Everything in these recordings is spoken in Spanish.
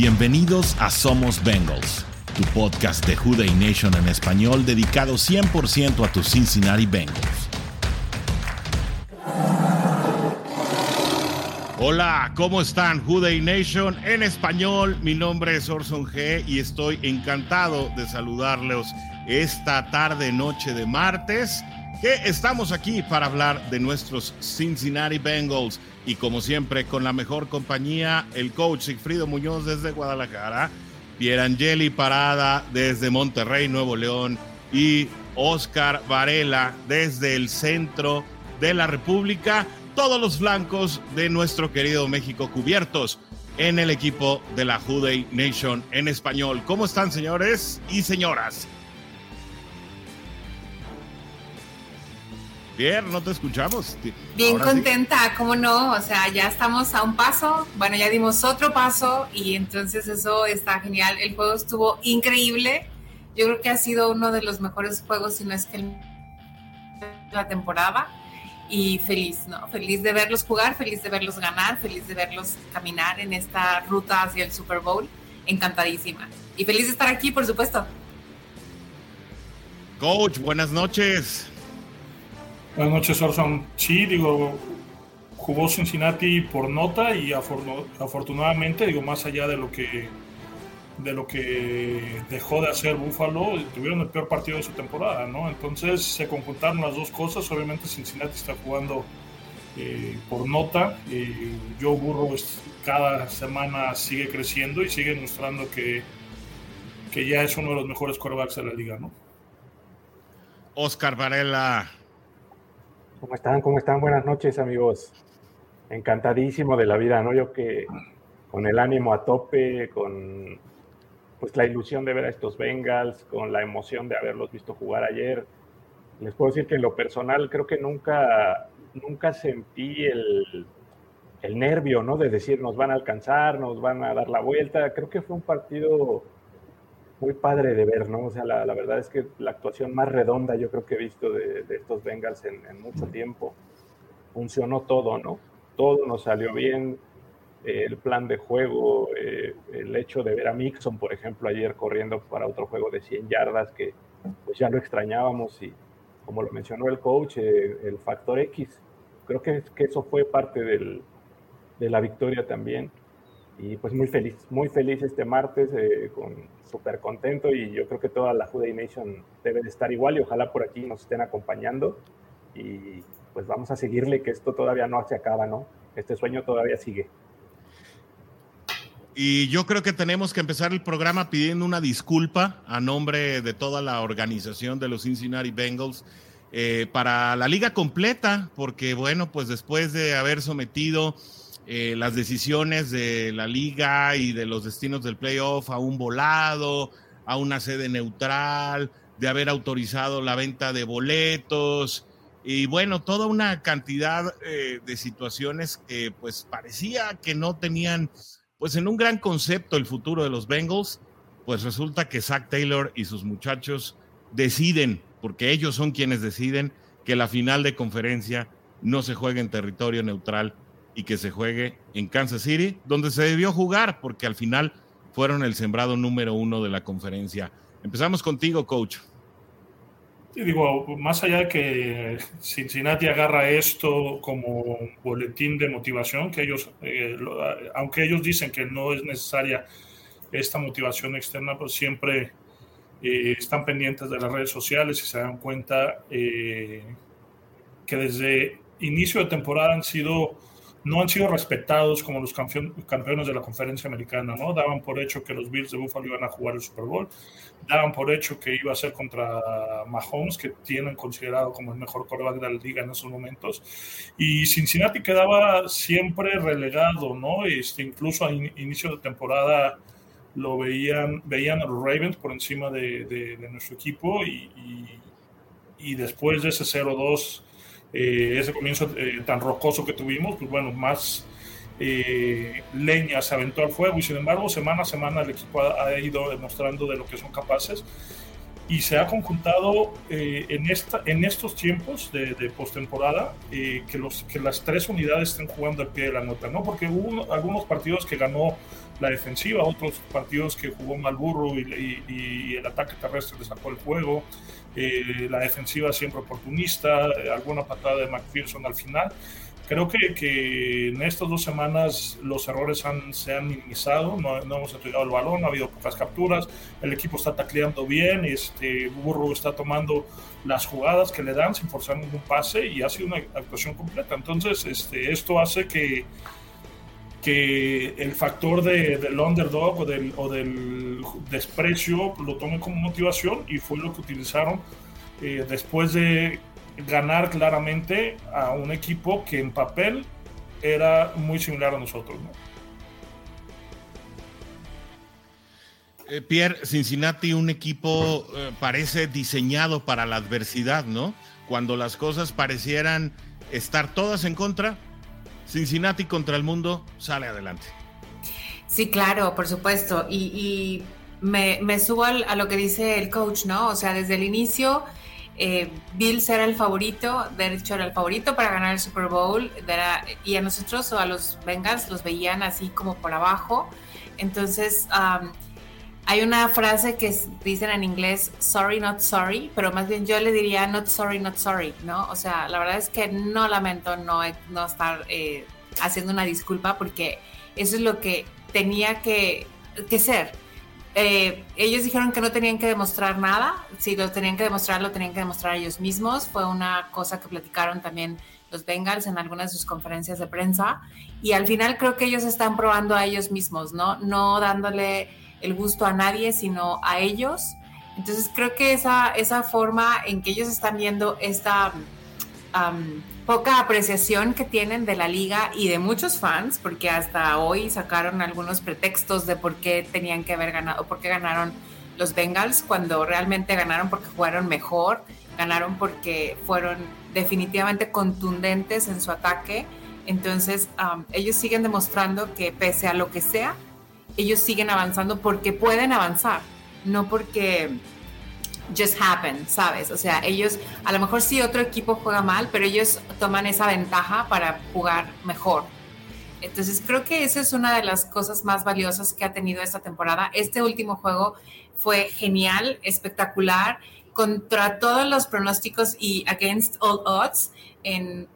Bienvenidos a Somos Bengals, tu podcast de Juday Nation en español dedicado 100% a tus Cincinnati Bengals. Hola, ¿cómo están Juday Nation en español? Mi nombre es Orson G y estoy encantado de saludarlos esta tarde, noche de martes, que estamos aquí para hablar de nuestros Cincinnati Bengals y como siempre con la mejor compañía, el coach Sigfrido Muñoz desde Guadalajara, Pierangeli Parada desde Monterrey, Nuevo León y Oscar Varela desde el centro de la República, todos los flancos de nuestro querido México cubiertos en el equipo de la Juday Nation en español. ¿Cómo están señores y señoras? Bien, no te escuchamos. Bien contenta, ¿cómo no? O sea, ya estamos a un paso, bueno, ya dimos otro paso y entonces eso está genial. El juego estuvo increíble. Yo creo que ha sido uno de los mejores juegos, si no es que la temporada. Y feliz, ¿no? Feliz de verlos jugar, feliz de verlos ganar, feliz de verlos caminar en esta ruta hacia el Super Bowl. Encantadísima. Y feliz de estar aquí, por supuesto. Coach, buenas noches. Buenas noches, Orson. Sí, digo, jugó Cincinnati por nota y afortunadamente, digo, más allá de lo que de lo que dejó de hacer Buffalo, tuvieron el peor partido de su temporada, ¿no? Entonces se conjuntaron las dos cosas. Obviamente Cincinnati está jugando eh, por nota. Eh, Joe Burrow cada semana sigue creciendo y sigue mostrando que, que ya es uno de los mejores quarterbacks de la liga, ¿no? Oscar Varela, ¿Cómo están? ¿Cómo están? Buenas noches, amigos. Encantadísimo de la vida, ¿no? Yo que con el ánimo a tope, con pues la ilusión de ver a estos Bengals, con la emoción de haberlos visto jugar ayer. Les puedo decir que en lo personal creo que nunca, nunca sentí el, el nervio, ¿no? De decir nos van a alcanzar, nos van a dar la vuelta. Creo que fue un partido muy padre de ver, ¿no? O sea, la, verdad es que la actuación más redonda yo creo que he visto de, estos Bengals en, mucho tiempo. Funcionó todo, ¿no? Todo nos salió bien, eh, el plan de juego, eh, el hecho de ver a Mixon, por ejemplo, ayer corriendo para otro juego de 100 yardas, que pues ya lo extrañábamos y como lo mencionó el coach, eh, el factor X, creo que, que eso fue parte del, de la victoria también y pues muy feliz, muy feliz este martes, eh, con súper contento y yo creo que toda la Juday Nation debe de estar igual y ojalá por aquí nos estén acompañando y pues vamos a seguirle que esto todavía no se acaba, ¿no? Este sueño todavía sigue. Y yo creo que tenemos que empezar el programa pidiendo una disculpa a nombre de toda la organización de los Cincinnati Bengals eh, para la liga completa, porque bueno, pues después de haber sometido eh, las decisiones de la liga y de los destinos del playoff a un volado, a una sede neutral, de haber autorizado la venta de boletos. Y bueno, toda una cantidad eh, de situaciones que pues parecía que no tenían pues en un gran concepto el futuro de los Bengals, pues resulta que Zach Taylor y sus muchachos deciden, porque ellos son quienes deciden que la final de conferencia no se juegue en territorio neutral y que se juegue en Kansas City, donde se debió jugar, porque al final fueron el sembrado número uno de la conferencia. Empezamos contigo, coach. Sí, digo, más allá de que Cincinnati agarra esto como boletín de motivación, que ellos, eh, aunque ellos dicen que no es necesaria esta motivación externa, pues siempre eh, están pendientes de las redes sociales y se dan cuenta eh, que desde inicio de temporada han sido no han sido respetados como los campeones de la conferencia americana, ¿no? Daban por hecho que los Bills de Buffalo iban a jugar el Super Bowl, daban por hecho que iba a ser contra Mahomes, que tienen considerado como el mejor quarterback de la liga en esos momentos, y Cincinnati quedaba siempre relegado, ¿no? Este, incluso a inicio de temporada lo veían, veían a los Ravens por encima de, nuestro equipo y, y después de ese 0-2 eh, ese comienzo eh, tan rocoso que tuvimos, pues bueno, más eh, leña se aventó al fuego y sin embargo semana a semana el equipo ha, ido demostrando de lo que son capaces y se ha conjuntado eh, en, esta, en estos tiempos de, de postemporada eh, que, los, que las tres unidades estén jugando al pie de la nota, ¿no? Porque hubo algunos partidos que ganó la defensiva, otros partidos que jugó mal burro y, y, el ataque terrestre le sacó el juego, eh, la defensiva siempre oportunista, alguna patada de McPherson al final. Creo que, que, en estas dos semanas los errores han, se han minimizado, no, no, hemos entregado el balón, ha habido pocas capturas, el equipo está tacleando bien, este Burro está tomando las jugadas que le dan sin forzar ningún pase y ha sido una actuación completa. Entonces, este, esto hace que, el factor de, del underdog o del, desprecio lo tome como motivación y fue lo que utilizaron eh, después de ganar claramente a un equipo que en papel era muy similar a nosotros. Eh, Pierre, Cincinnati, un equipo eh, parece diseñado para la adversidad, ¿no? Cuando las cosas parecieran estar todas en contra, Cincinnati contra el mundo sale adelante. Sí, claro, por supuesto. Y, me, subo a lo que dice el coach, ¿no? O sea, desde el inicio eh, Bills era el favorito, de hecho era el favorito para ganar el Super Bowl, y a nosotros o a los Bengals los veían así como por abajo. Entonces, hay una frase que dicen en inglés, sorry, not sorry, pero más bien yo le diría, not sorry, not sorry, ¿no? O sea, la verdad es que no lamento no, no estar eh, haciendo una disculpa porque eso es lo que tenía que, que ser eh, ellos dijeron que no tenían que demostrar nada, si lo tenían que demostrar, lo tenían que demostrar ellos mismos. Fue una cosa que platicaron también los Bengals en algunas de sus conferencias de prensa. Y al final creo que ellos están probando a ellos mismos, ¿no? No dándole el gusto a nadie, sino a ellos. Entonces creo que esa, esa forma en que ellos están viendo esta poca apreciación que tienen de la liga y de muchos fans, porque hasta hoy sacaron algunos pretextos de por qué tenían que haber ganado, por qué ganaron los Bengals, cuando realmente ganaron porque jugaron mejor, ganaron porque fueron definitivamente contundentes en su ataque. Entonces, ellos siguen demostrando que pese a lo que sea, ellos siguen avanzando porque pueden avanzar, no porque just happen, ¿sabes? O sea, ellos, a lo mejor sí otro equipo juega mal, pero ellos toman esa ventaja para jugar mejor. Entonces creo que esa es una de las cosas más valiosas que ha tenido esta temporada. Este último juego fue genial, espectacular, contra todos los pronósticos y against all odds, en,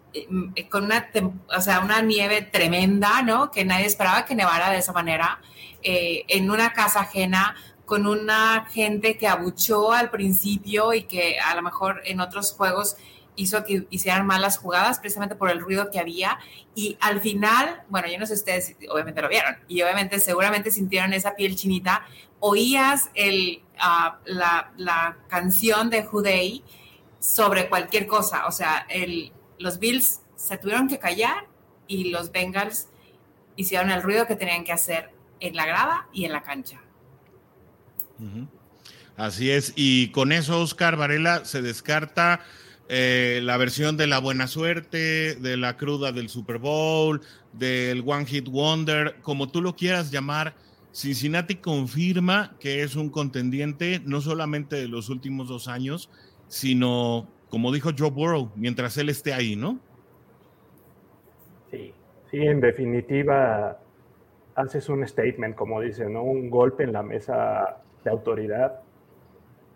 con una, o sea, una nieve tremenda, ¿no? Que nadie esperaba que nevara de esa manera, eh, en una casa ajena, con una gente que abuchó al principio y que a lo mejor en otros juegos hizo que hicieran malas jugadas precisamente por el ruido que había. Y al final, bueno, yo no sé ustedes, obviamente lo vieron y obviamente seguramente sintieron esa piel chinita. Oías el, ah, la, canción de Judei sobre cualquier cosa. O sea, el, los Bills se tuvieron que callar y los Bengals hicieron el ruido que tenían que hacer en la grada y en la cancha. Así es, y con eso, Oscar Varela, se descarta eh, la versión de la buena suerte, de la cruda del Super Bowl, del One Hit Wonder, como tú lo quieras llamar. Cincinnati confirma que es un contendiente no solamente de los últimos dos años, sino, como dijo Joe Burrow, mientras él esté ahí, ¿no? Sí, sí, en definitiva, haces un statement, como dice, ¿no? Un golpe en la mesa de autoridad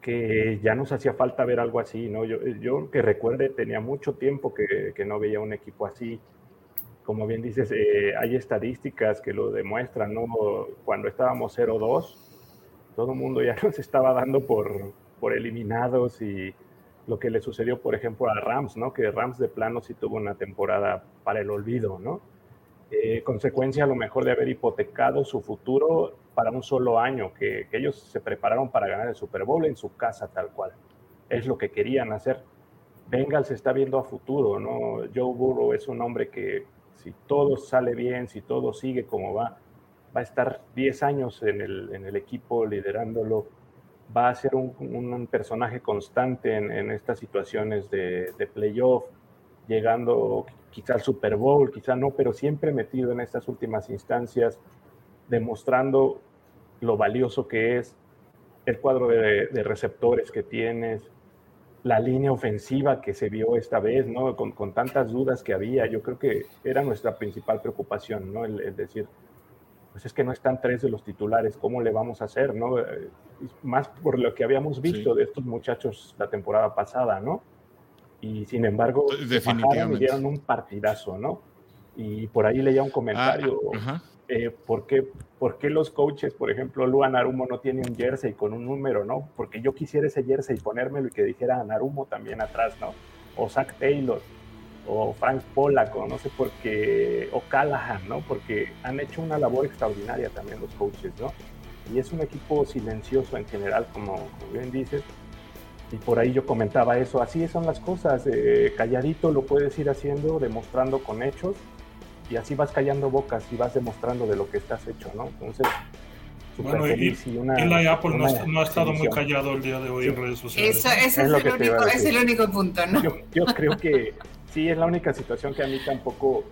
que ya nos hacía falta ver algo así, ¿no? Yo, yo que recuerde, tenía mucho tiempo que, que no veía un equipo así. Como bien dices, eh, hay estadísticas que lo demuestran, ¿no? Cuando estábamos 0-2, todo el mundo ya nos estaba dando por, por eliminados y lo que le sucedió, por ejemplo, a Rams, ¿no? Que Rams de plano sí tuvo una temporada para el olvido, ¿no? Eh, consecuencia a lo mejor de haber hipotecado su futuro para un solo año, que, ellos se prepararon para ganar el Super Bowl en su casa tal cual. Es lo que querían hacer. Bengals está viendo a futuro, ¿no? Joe Burrow es un hombre que si todo sale bien, si todo sigue como va, va a estar 10 años en el, en el equipo liderándolo, va a ser un, personaje constante en, estas situaciones de, de playoff, llegando quizá al Super Bowl, quizá no, pero siempre metido en estas últimas instancias, demostrando lo valioso que es el cuadro de, receptores que tienes, la línea ofensiva que se vio esta vez, ¿no? Con, con, tantas dudas que había, yo creo que era nuestra principal preocupación, ¿no? El, decir, pues es que no están tres de los titulares, ¿cómo le vamos a hacer, ¿no? Eh, más por lo que habíamos visto de estos muchachos la temporada pasada, ¿no? Y sin embargo, Definitivamente. dieron un partidazo, ¿no? Y por ahí leía un comentario. Ah, eh, ¿por, qué, ¿por, qué, los coaches, por ejemplo, Luan Narumo no tiene un jersey con un número, ¿no? Porque yo quisiera ese jersey ponérmelo y que dijera Narumo también atrás, ¿no? O Zach Taylor, o Frank Pollack, o no sé por qué, o Callahan, ¿no? Porque han hecho una labor extraordinaria también los coaches, ¿no? Y es un equipo silencioso en general, como, bien dices. Y por ahí yo comentaba eso, así son las cosas, eh, calladito lo puedes ir haciendo, demostrando con hechos, y así vas callando bocas y vas demostrando de lo que estás hecho, ¿no? Entonces, bueno, y, una, Apple no, ha estado muy callado el día de hoy en redes sociales. Eso, ese es, el único, es, el único, punto, ¿no? Yo, creo que sí, es la única situación que a mí tampoco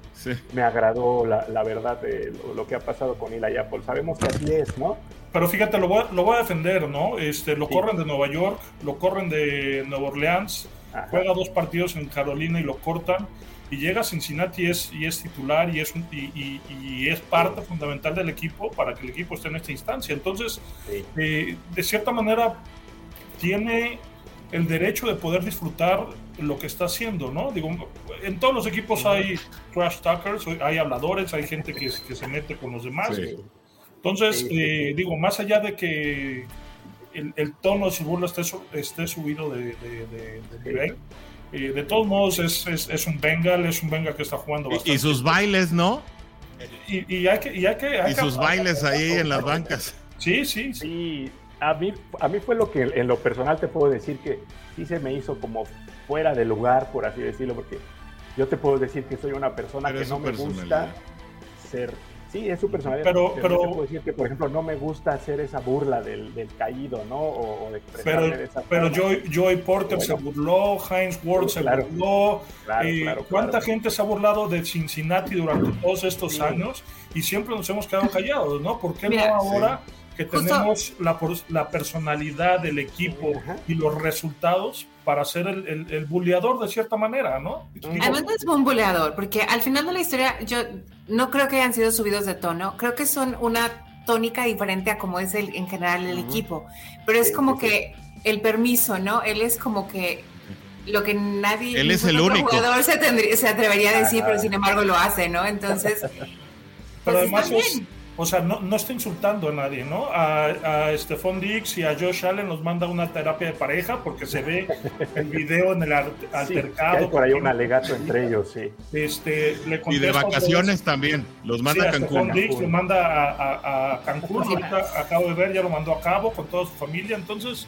me agradó la, la verdad de lo, que ha pasado con Eli Apple. Sabemos que así es, ¿no? Pero fíjate, lo voy, lo voy a defender, ¿no? Este, lo corren de Nueva York, lo corren de Nueva Orleans, juega dos partidos en Carolina y lo cortan y llega a Cincinnati y es, y es titular y es, y, y, es parte fundamental del equipo para que el equipo esté en esta instancia. Entonces, eh, de cierta manera, tiene el derecho de poder disfrutar lo que está haciendo, ¿no? Digo, en todos los equipos hay trash talkers, hay habladores, hay gente que, que se mete con los demás. Entonces, eh, digo, más allá de que el, tono de su burla esté, esté subido de, de, de, de nivel, de todos modos, es, es, es, un Bengal, es un Bengal que está jugando bastante. Y, sus bailes, ¿no? Y, y hay que. Y, hay que, y sus bailes ahí en las bancas. Sí, sí, sí. a mí, a mí fue lo que en lo personal te puedo decir que sí se me hizo como fuera de lugar, por así decirlo, porque yo te puedo decir que soy una persona que no me gusta ser Sí, es su personalidad. Pero, pero, puedo decir que, por ejemplo, no me gusta hacer esa burla del, del caído, ¿no? O, de pero, de esa pero Joy, Joy Porter se burló, Heinz Ward se burló. Eh, ¿Cuánta gente se ha burlado de Cincinnati durante todos estos años? Y siempre nos hemos quedado callados, ¿no? ¿Por qué no ahora? Que tenemos la, la, personalidad del equipo y los resultados para ser el, el, el bulleador de cierta manera, ¿no? Además no es un bulleador, porque al final de la historia yo no creo que hayan sido subidos de tono, creo que son una tónica diferente a como es el, en general el equipo, pero es como que el permiso, ¿no? Él es como que lo que nadie... Él es el único. jugador se, tendría, se atrevería a decir, pero sin embargo lo hace, ¿no? Entonces... Pero pues además es, o sea, no, no está insultando a nadie, ¿no? A, a Stephon Dix y a Josh Allen nos manda una terapia de pareja porque se ve el video en el altercado. hay por ahí un alegato entre ellos, sí. Este, le y de vacaciones también, los manda a Cancún. Stephon Dix lo manda a, a, Cancún, ahorita acabo de ver, ya lo mandó a cabo con toda su familia, entonces...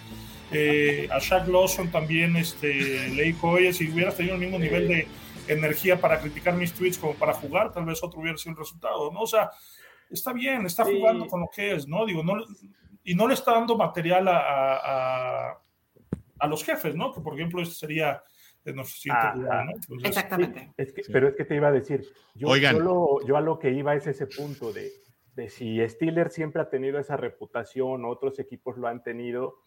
Eh, a Shaq Lawson también este, le dijo, oye, si hubieras tenido el mismo nivel de energía para criticar mis tweets como para jugar, tal vez otro hubiera sido el resultado, ¿no? O sea, está bien, está jugando con lo que es, ¿no? Digo, no, y no le está dando material a, a, los jefes, ¿no? Que por ejemplo, este sería nuestro siguiente lugar, ¿no? Exactamente. pero es que te iba a decir, yo, yo, a lo que iba es ese punto de, de si Steelers siempre ha tenido esa reputación, otros equipos lo han tenido,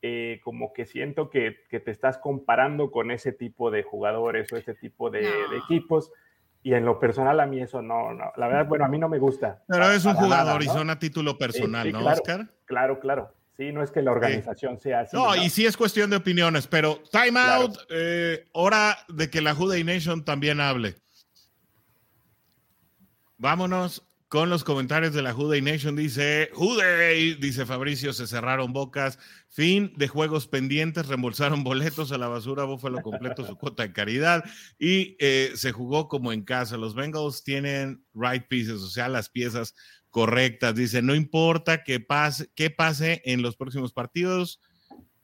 eh, como que siento que, que, te estás comparando con ese tipo de jugadores o ese tipo de, de equipos y en lo personal a mí eso no, no, la verdad, bueno, a mí no me gusta. Pero es un jugador y son a título personal, ¿no, claro, Oscar? Claro, claro. Sí, no es que la organización sea así. No, y sí es cuestión de opiniones, pero time out, eh, hora de que la Juday Nation también hable. Vámonos con los comentarios de la Juday Nation. Dice, Juday, dice Fabricio, se cerraron bocas. Fin de juegos pendientes, reembolsaron boletos a la basura, Búfalo completo su cuota de caridad y eh, se jugó como en casa. Los Bengals tienen right pieces, o sea, las piezas correctas. Dice, no importa qué pase, qué pase en los próximos partidos.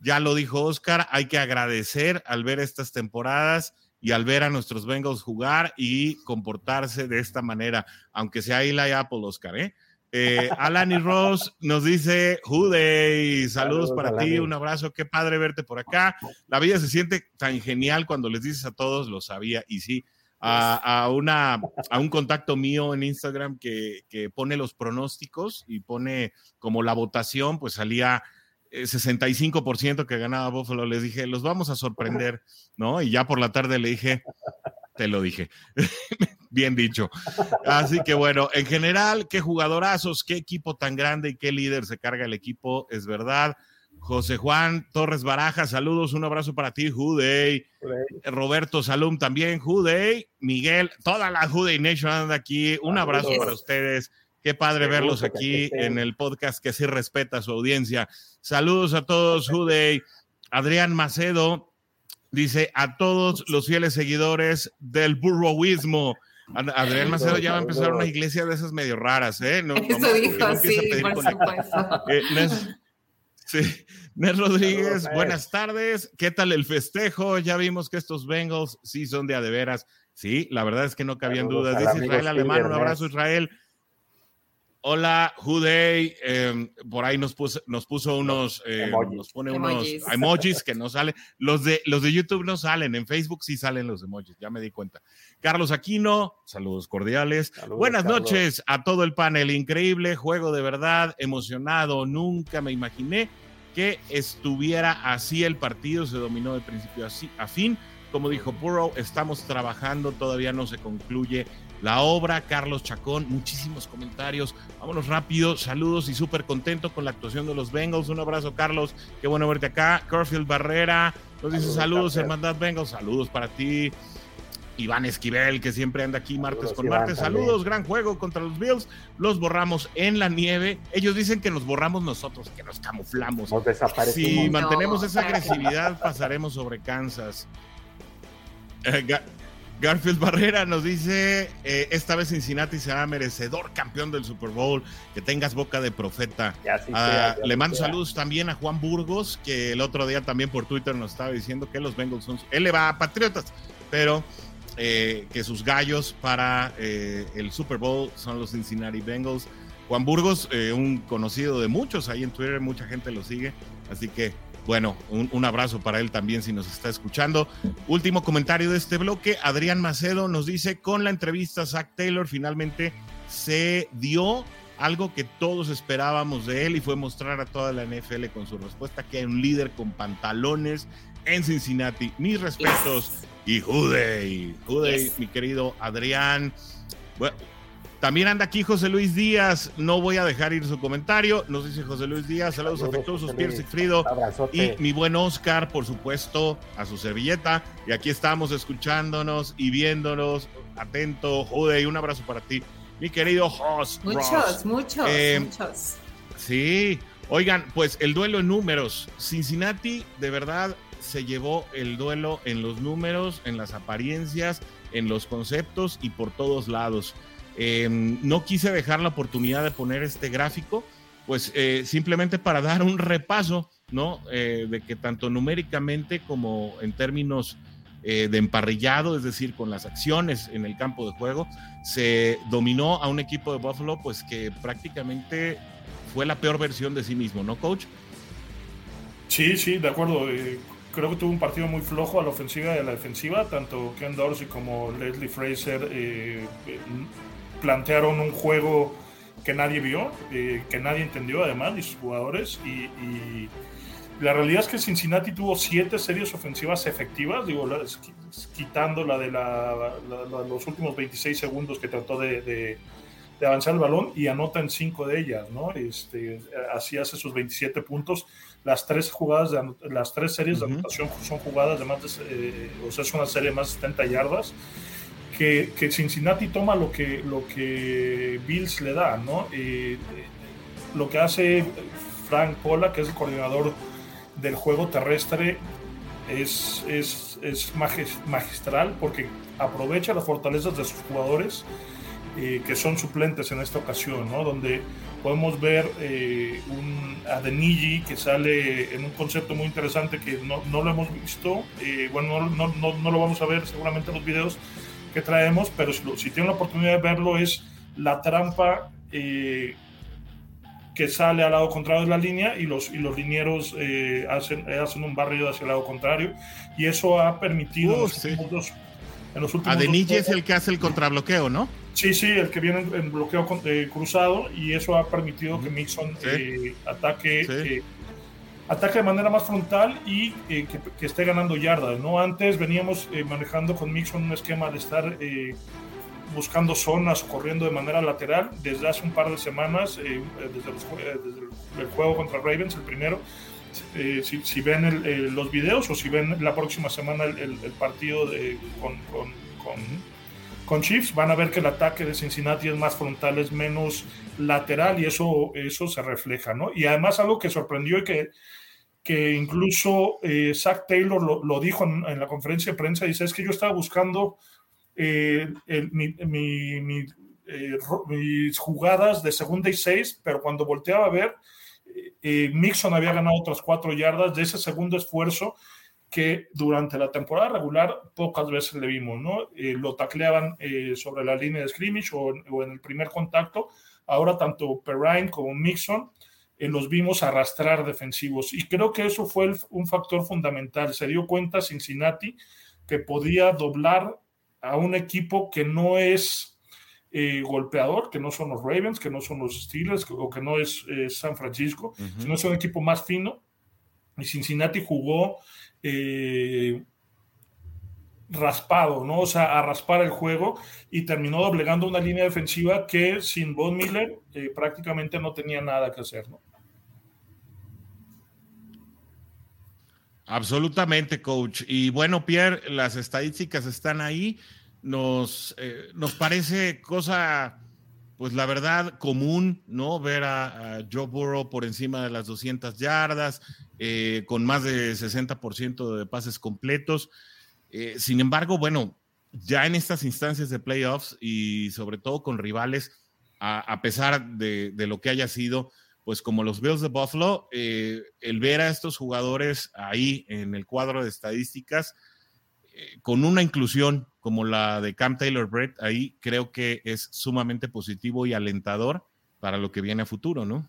Ya lo dijo Oscar, hay que agradecer al ver estas temporadas y al ver a nuestros Bengals jugar y comportarse de esta manera, aunque sea Eli Apple, Oscar, ¿eh? eh Alani Ross nos dice, Jude, saludos, para ti, un abrazo, qué padre verte por acá. La vida se siente tan genial cuando les dices a todos, lo sabía, y sí, a, una, a un contacto mío en Instagram que, que, pone los pronósticos y pone como la votación, pues salía 65% que ganaba Buffalo, les dije, los vamos a sorprender, ¿no? Y ya por la tarde le dije, te lo dije. Bien dicho. Así que bueno, en general, qué jugadorazos, qué equipo tan grande y qué líder se carga el equipo, es verdad. José Juan Torres Baraja, saludos, un abrazo para ti, Juday. Roberto Salum también, Juday. Miguel, toda la Juday Nation anda aquí, un abrazo para ustedes. Qué padre verlos aquí en el podcast que sí respeta a su audiencia. Saludos a todos, Juday. Adrián Macedo dice a todos los fieles seguidores del burroísmo. Adrián Macedo ya va a empezar una iglesia de esas medio raras, ¿eh? No, Eso dijo, sí, por supuesto. Eh, Sí. Nes Rodríguez, buenas tardes. ¿Qué tal el festejo? Ya vimos que estos Bengals sí son de a de veras. Sí, la verdad es que no cabían dudas. Dice Israel Alemán, un abrazo Israel. Hola, Juday. Em, por ahí nos puso, nos puso unos, eh, nos pone unos emojis. que no salen. Los de, los de YouTube no salen, en Facebook sí salen los emojis, ya me di cuenta. Carlos Aquino, saludos cordiales. Buenas noches a todo el panel. Increíble juego de verdad, emocionado. Nunca me imaginé que estuviera así el partido, se dominó de principio a fin. Como dijo Burrow, estamos trabajando, todavía no se concluye la obra. Carlos Chacón, muchísimos comentarios. Vámonos rápido, saludos y súper contento con la actuación de los Bengals. Un abrazo, Carlos, qué bueno verte acá. Curfield Barrera nos dice saludos, Hermandad Bengals, saludos para ti. Iván Esquivel, que siempre anda aquí martes con martes. Saludos, gran juego contra los Bills. Los borramos en la nieve. Ellos dicen que nos borramos nosotros, que nos camuflamos. Nos desaparecemos. Si mantenemos esa agresividad, pasaremos sobre Kansas. Garfield Barrera nos dice, eh, esta vez Cincinnati será merecedor campeón del Super Bowl, que tengas boca de profeta. Ah, le mando saludos también a Juan Burgos, que el otro día también por Twitter nos estaba diciendo que los Bengals son, él le va a Patriotas, pero eh, que sus gallos para eh, el Super Bowl son los Cincinnati Bengals. Juan Burgos, un conocido de muchos ahí en Twitter, mucha gente lo sigue, así que bueno, un, abrazo para él también si nos está escuchando. Último comentario de este bloque, Adrián Macedo nos dice, con la entrevista a Zach Taylor finalmente se dio algo que todos esperábamos de él y fue mostrar a toda la NFL con su respuesta que hay un líder con pantalones en Cincinnati. Mis respetos y Juday, Juday, mi querido Adrián. Bueno, también anda aquí José Luis Díaz, no voy a dejar ir su comentario. Nos dice José Luis Díaz, saludos, afectuosos, Pierre Sigfrido y mi buen Oscar, por supuesto, a su servilleta. Y aquí estamos escuchándonos y viéndonos. Atento, Jude, y un abrazo para ti, mi querido host. Muchos, muchos, eh, muchos. Sí, oigan, pues el duelo en números. Cincinnati, de verdad, se llevó el duelo en los números, en las apariencias, en los conceptos y por todos lados. Em, no quise dejar la oportunidad de poner este gráfico, pues eh, simplemente para dar un repaso, ¿no? Eh, de que tanto numéricamente como en términos eh, de emparrillado, es decir, con las acciones en el campo de juego, se dominó a un equipo de Buffalo, pues que prácticamente fue la peor versión de sí mismo, ¿no, coach? Sí, sí, de acuerdo. creo que tuvo un partido muy flojo a la ofensiva y a la defensiva, tanto Ken Dorsey como Leslie Fraser plantearon un juego que nadie vio, eh, que nadie entendió además, ni sus jugadores. Y, la realidad es que Cincinnati tuvo siete series ofensivas efectivas, digo, quitando la de los últimos 26 segundos que trató de, avanzar el balón y anota en cinco de ellas, ¿no? Este, así hace sus 27 puntos. Las tres jugadas, de, las tres series de anotación son jugadas de más de, eh, o sea, es una serie de más de 70 yardas que, Cincinnati toma lo que, lo que Bills le da, ¿no? Eh, lo que hace Frank Pola, que es el coordinador del juego terrestre, es, es, es magistral porque aprovecha las fortalezas de sus jugadores eh, que son suplentes en esta ocasión, ¿no? Donde podemos ver eh, un Adeniji que sale en un concepto muy interesante que no, no lo hemos visto, bueno, no, no, no, lo vamos a ver seguramente en los videos, que traemos, pero si, si tienen la oportunidad de verlo es la trampa eh, que sale al lado contrario de la línea y los, y los linieros eh, hacen, hacen un barrido hacia el lado contrario. Y eso ha permitido en, los últimos, es el que hace el contrabloqueo, ¿no? Sí, sí, el que viene en bloqueo eh, cruzado y eso ha permitido que Mixon ataque ataque de manera más frontal y que, que, esté ganando yardas. ¿no? Antes veníamos manejando con Mixon un esquema de estar buscando zonas o corriendo de manera lateral desde hace un par de semanas, eh, desde, el, juego contra Ravens, el primero. Eh, si, ven los videos o si ven la próxima semana el, partido de, con, con, Chiefs, van a ver que el ataque de Cincinnati es más frontal, es menos lateral y eso, eso se refleja. ¿no? Y además algo que sorprendió y que, que incluso eh, Zach Taylor lo, lo dijo en, la conferencia de prensa, dice, es que yo estaba buscando eh, eh, mis jugadas de segunda y seis, pero cuando volteaba a ver, Mixon había ganado otras cuatro yardas de ese segundo esfuerzo que durante la temporada regular pocas veces le vimos, ¿no? lo tacleaban sobre la línea de scrimmage o, en el primer contacto. Ahora tanto Perrine como Mixon los vimos arrastrar defensivos y creo que eso fue un factor fundamental. Se dio cuenta Cincinnati que podía doblar a un equipo que no es eh, golpeador, que no son los Ravens, que no son los Steelers o que no es eh, San Francisco, sino es un equipo más fino. Y Cincinnati jugó eh, raspado, ¿no? O sea, a raspar el juego y terminó doblegando una línea defensiva que sin Von Miller prácticamente no tenía nada que hacer, ¿no? Absolutamente, coach. Y bueno, Pierre, las estadísticas están ahí. Nos, eh, nos parece cosa, pues la verdad, común, ¿no? Ver a, Joe Burrow por encima de las 200 yardas, eh, con más de 60% de pases completos. Eh, sin embargo, bueno, ya en estas instancias de playoffs y sobre todo con rivales, a, pesar de, lo que haya sido, pues como los Bills de Buffalo, eh, el ver a estos jugadores ahí en el cuadro de estadísticas, con una inclusión como la de Cam Taylor Brett, ahí creo que es sumamente positivo y alentador para lo que viene a futuro, ¿no?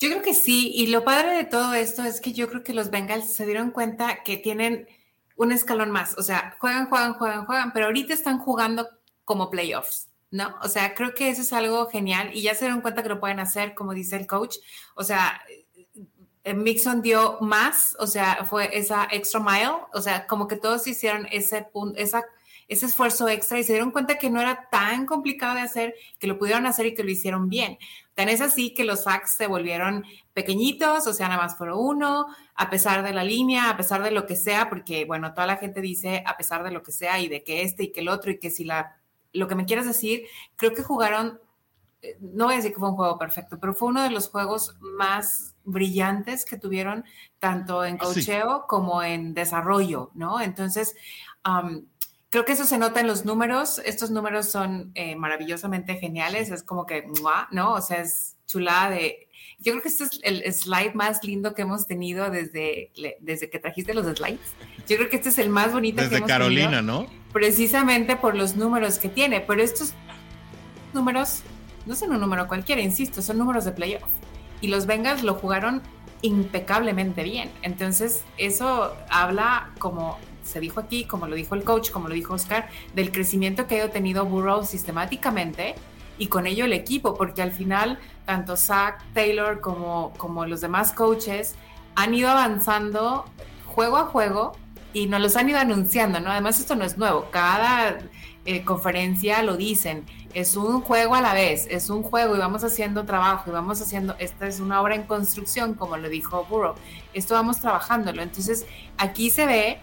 Yo creo que sí, y lo padre de todo esto es que yo creo que los Bengals se dieron cuenta que tienen un escalón más, o sea, juegan, juegan, juegan, juegan, pero ahorita están jugando como playoffs. ¿no? O sea, creo que eso es algo genial y ya se dieron cuenta que lo pueden hacer, como dice el coach. O sea, eh, Mixon dio más, o sea, fue esa extra mile, o sea, como que todos hicieron ese punto, esa, ese esfuerzo extra y se dieron cuenta que no era tan complicado de hacer, que lo pudieron hacer y que lo hicieron bien. Tan es así que los sacks se volvieron pequeñitos, o sea, nada más por uno, a pesar de la línea, a pesar de lo que sea, porque, bueno, toda la gente dice a pesar de lo que sea y de que este y que el otro y que si la lo que me quieras decir, creo que jugaron, eh, no voy a decir que fue un juego perfecto, pero fue uno de los juegos más brillantes que tuvieron tanto en ah, cocheo como en desarrollo, ¿no? Entonces, creo que eso se nota en los números. Estos números son eh, maravillosamente geniales. Es como que, ¿no? O sea, es chulada de... Yo creo que este es el slide más lindo que hemos tenido desde, desde que trajiste los slides. Yo creo que este es el más bonito desde que hemos Carolina, ¿no? Precisamente por los números que tiene. Pero estos números no son un número cualquiera, insisto, son números de playoff. Y los Bengals lo jugaron impecablemente bien. Entonces, eso habla como se dijo aquí, como lo dijo el coach, como lo dijo Oscar, del crecimiento que ha tenido Burrow sistemáticamente y con ello el equipo, porque al final tanto Zach Taylor como, como los demás coaches han ido avanzando juego a juego y nos los han ido anunciando, ¿no? Además esto no es nuevo, cada eh, conferencia lo dicen, es un juego a la vez, es un juego y vamos haciendo trabajo y vamos haciendo, esta es una obra en construcción, como lo dijo Burrow, esto vamos trabajándolo, entonces aquí se ve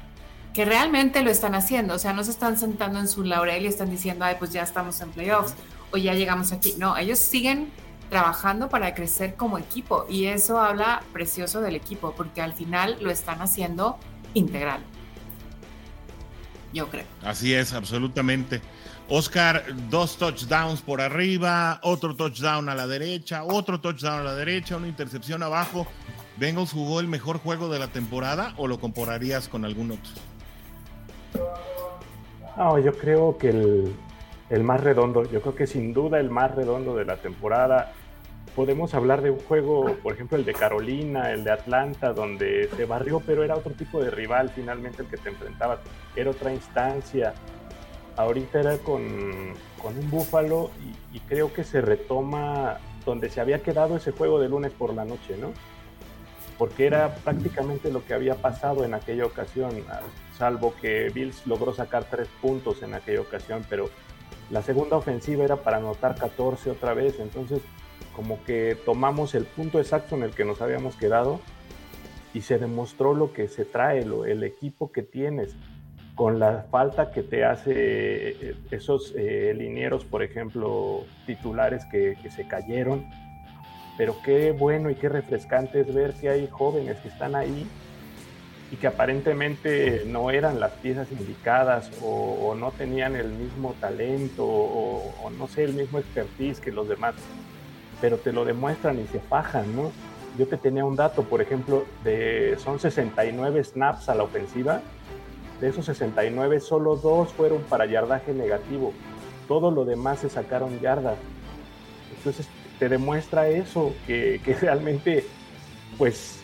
que realmente lo están haciendo, o sea, no se están sentando en su laurel y están diciendo, ay, pues ya estamos en playoffs o ya llegamos aquí. No, ellos siguen trabajando para crecer como equipo y eso habla precioso del equipo porque al final lo están haciendo integral. Yo creo. Así es, absolutamente. Oscar, dos touchdowns por arriba, otro touchdown a la derecha, otro touchdown a la derecha, una intercepción abajo. ¿Bengals jugó el mejor juego de la temporada o lo compararías con algún otro? No, yo creo que el, el más redondo, yo creo que sin duda el más redondo de la temporada. Podemos hablar de un juego, por ejemplo, el de Carolina, el de Atlanta, donde se barrió, pero era otro tipo de rival finalmente el que te enfrentabas. Era otra instancia. Ahorita era con, un búfalo y, creo que se retoma donde se había quedado ese juego de lunes por la noche, ¿no? porque era prácticamente lo que había pasado en aquella ocasión, salvo que Bills logró sacar tres puntos en aquella ocasión, pero la segunda ofensiva era para anotar 14 otra vez, entonces como que tomamos el punto exacto en el que nos habíamos quedado y se demostró lo que se trae, lo, el equipo que tienes, con la falta que te hace eh, esos eh, linieros, por ejemplo, titulares que, que, se cayeron. Pero qué bueno y qué refrescante es ver que hay jóvenes que están ahí y que aparentemente no eran las piezas indicadas o, no tenían el mismo talento o, o, no sé, el mismo expertise que los demás, pero te lo demuestran y se fajan, ¿no? Yo te tenía un dato, por ejemplo, de son 69 snaps a la ofensiva. De esos 69, solo dos fueron para yardaje negativo. Todo lo demás se sacaron yardas. Entonces te demuestra eso, que, que realmente, pues,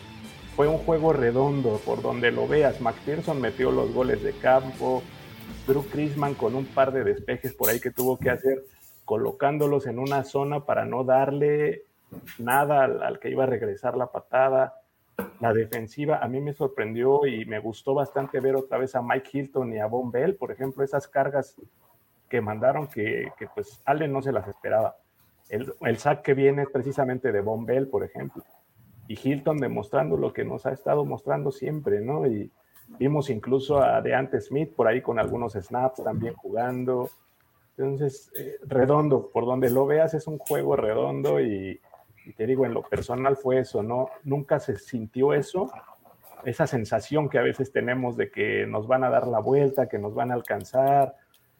fue un juego redondo por donde lo veas. McPherson metió los goles de campo. Drew Chrisman con un par de despejes por ahí que tuvo que hacer, colocándolos en una zona para no darle nada al, que iba a regresar la patada. La defensiva a mí me sorprendió y me gustó bastante ver otra vez a Mike Hilton y a Von Bell, por ejemplo, esas cargas que mandaron que, pues Allen no se las esperaba. El, el que viene es precisamente de Von Bell, por ejemplo. Y Hilton demostrando lo que nos ha estado mostrando siempre, ¿no? Y vimos incluso a Deante Smith por ahí con algunos snaps también jugando. Entonces, eh, redondo, por donde lo veas es un juego redondo y, y te digo, en lo personal fue eso, ¿no? Nunca se sintió eso, esa sensación que a veces tenemos de que nos van a dar la vuelta, que nos van a alcanzar.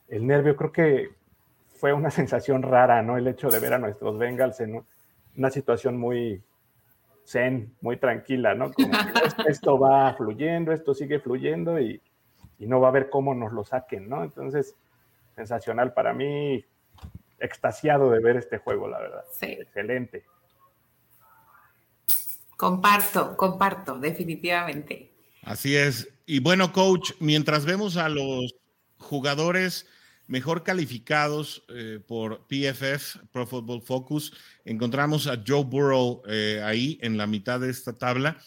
El nervio, creo que fue una sensación rara, ¿no? El hecho de ver a nuestros Bengals en una situación muy zen, muy tranquila, ¿no? Como que esto va fluyendo, esto sigue fluyendo y, y no va a ver cómo nos lo saquen, ¿no? Entonces, sensacional para mí, extasiado de ver este juego, la verdad. Sí. Excelente. Comparto, comparto, definitivamente. Así es. Y bueno, coach, mientras vemos a los jugadores mejor calificados eh, por PFF, Pro Football Focus, encontramos a Joe Burrow eh, ahí en la mitad de esta tabla.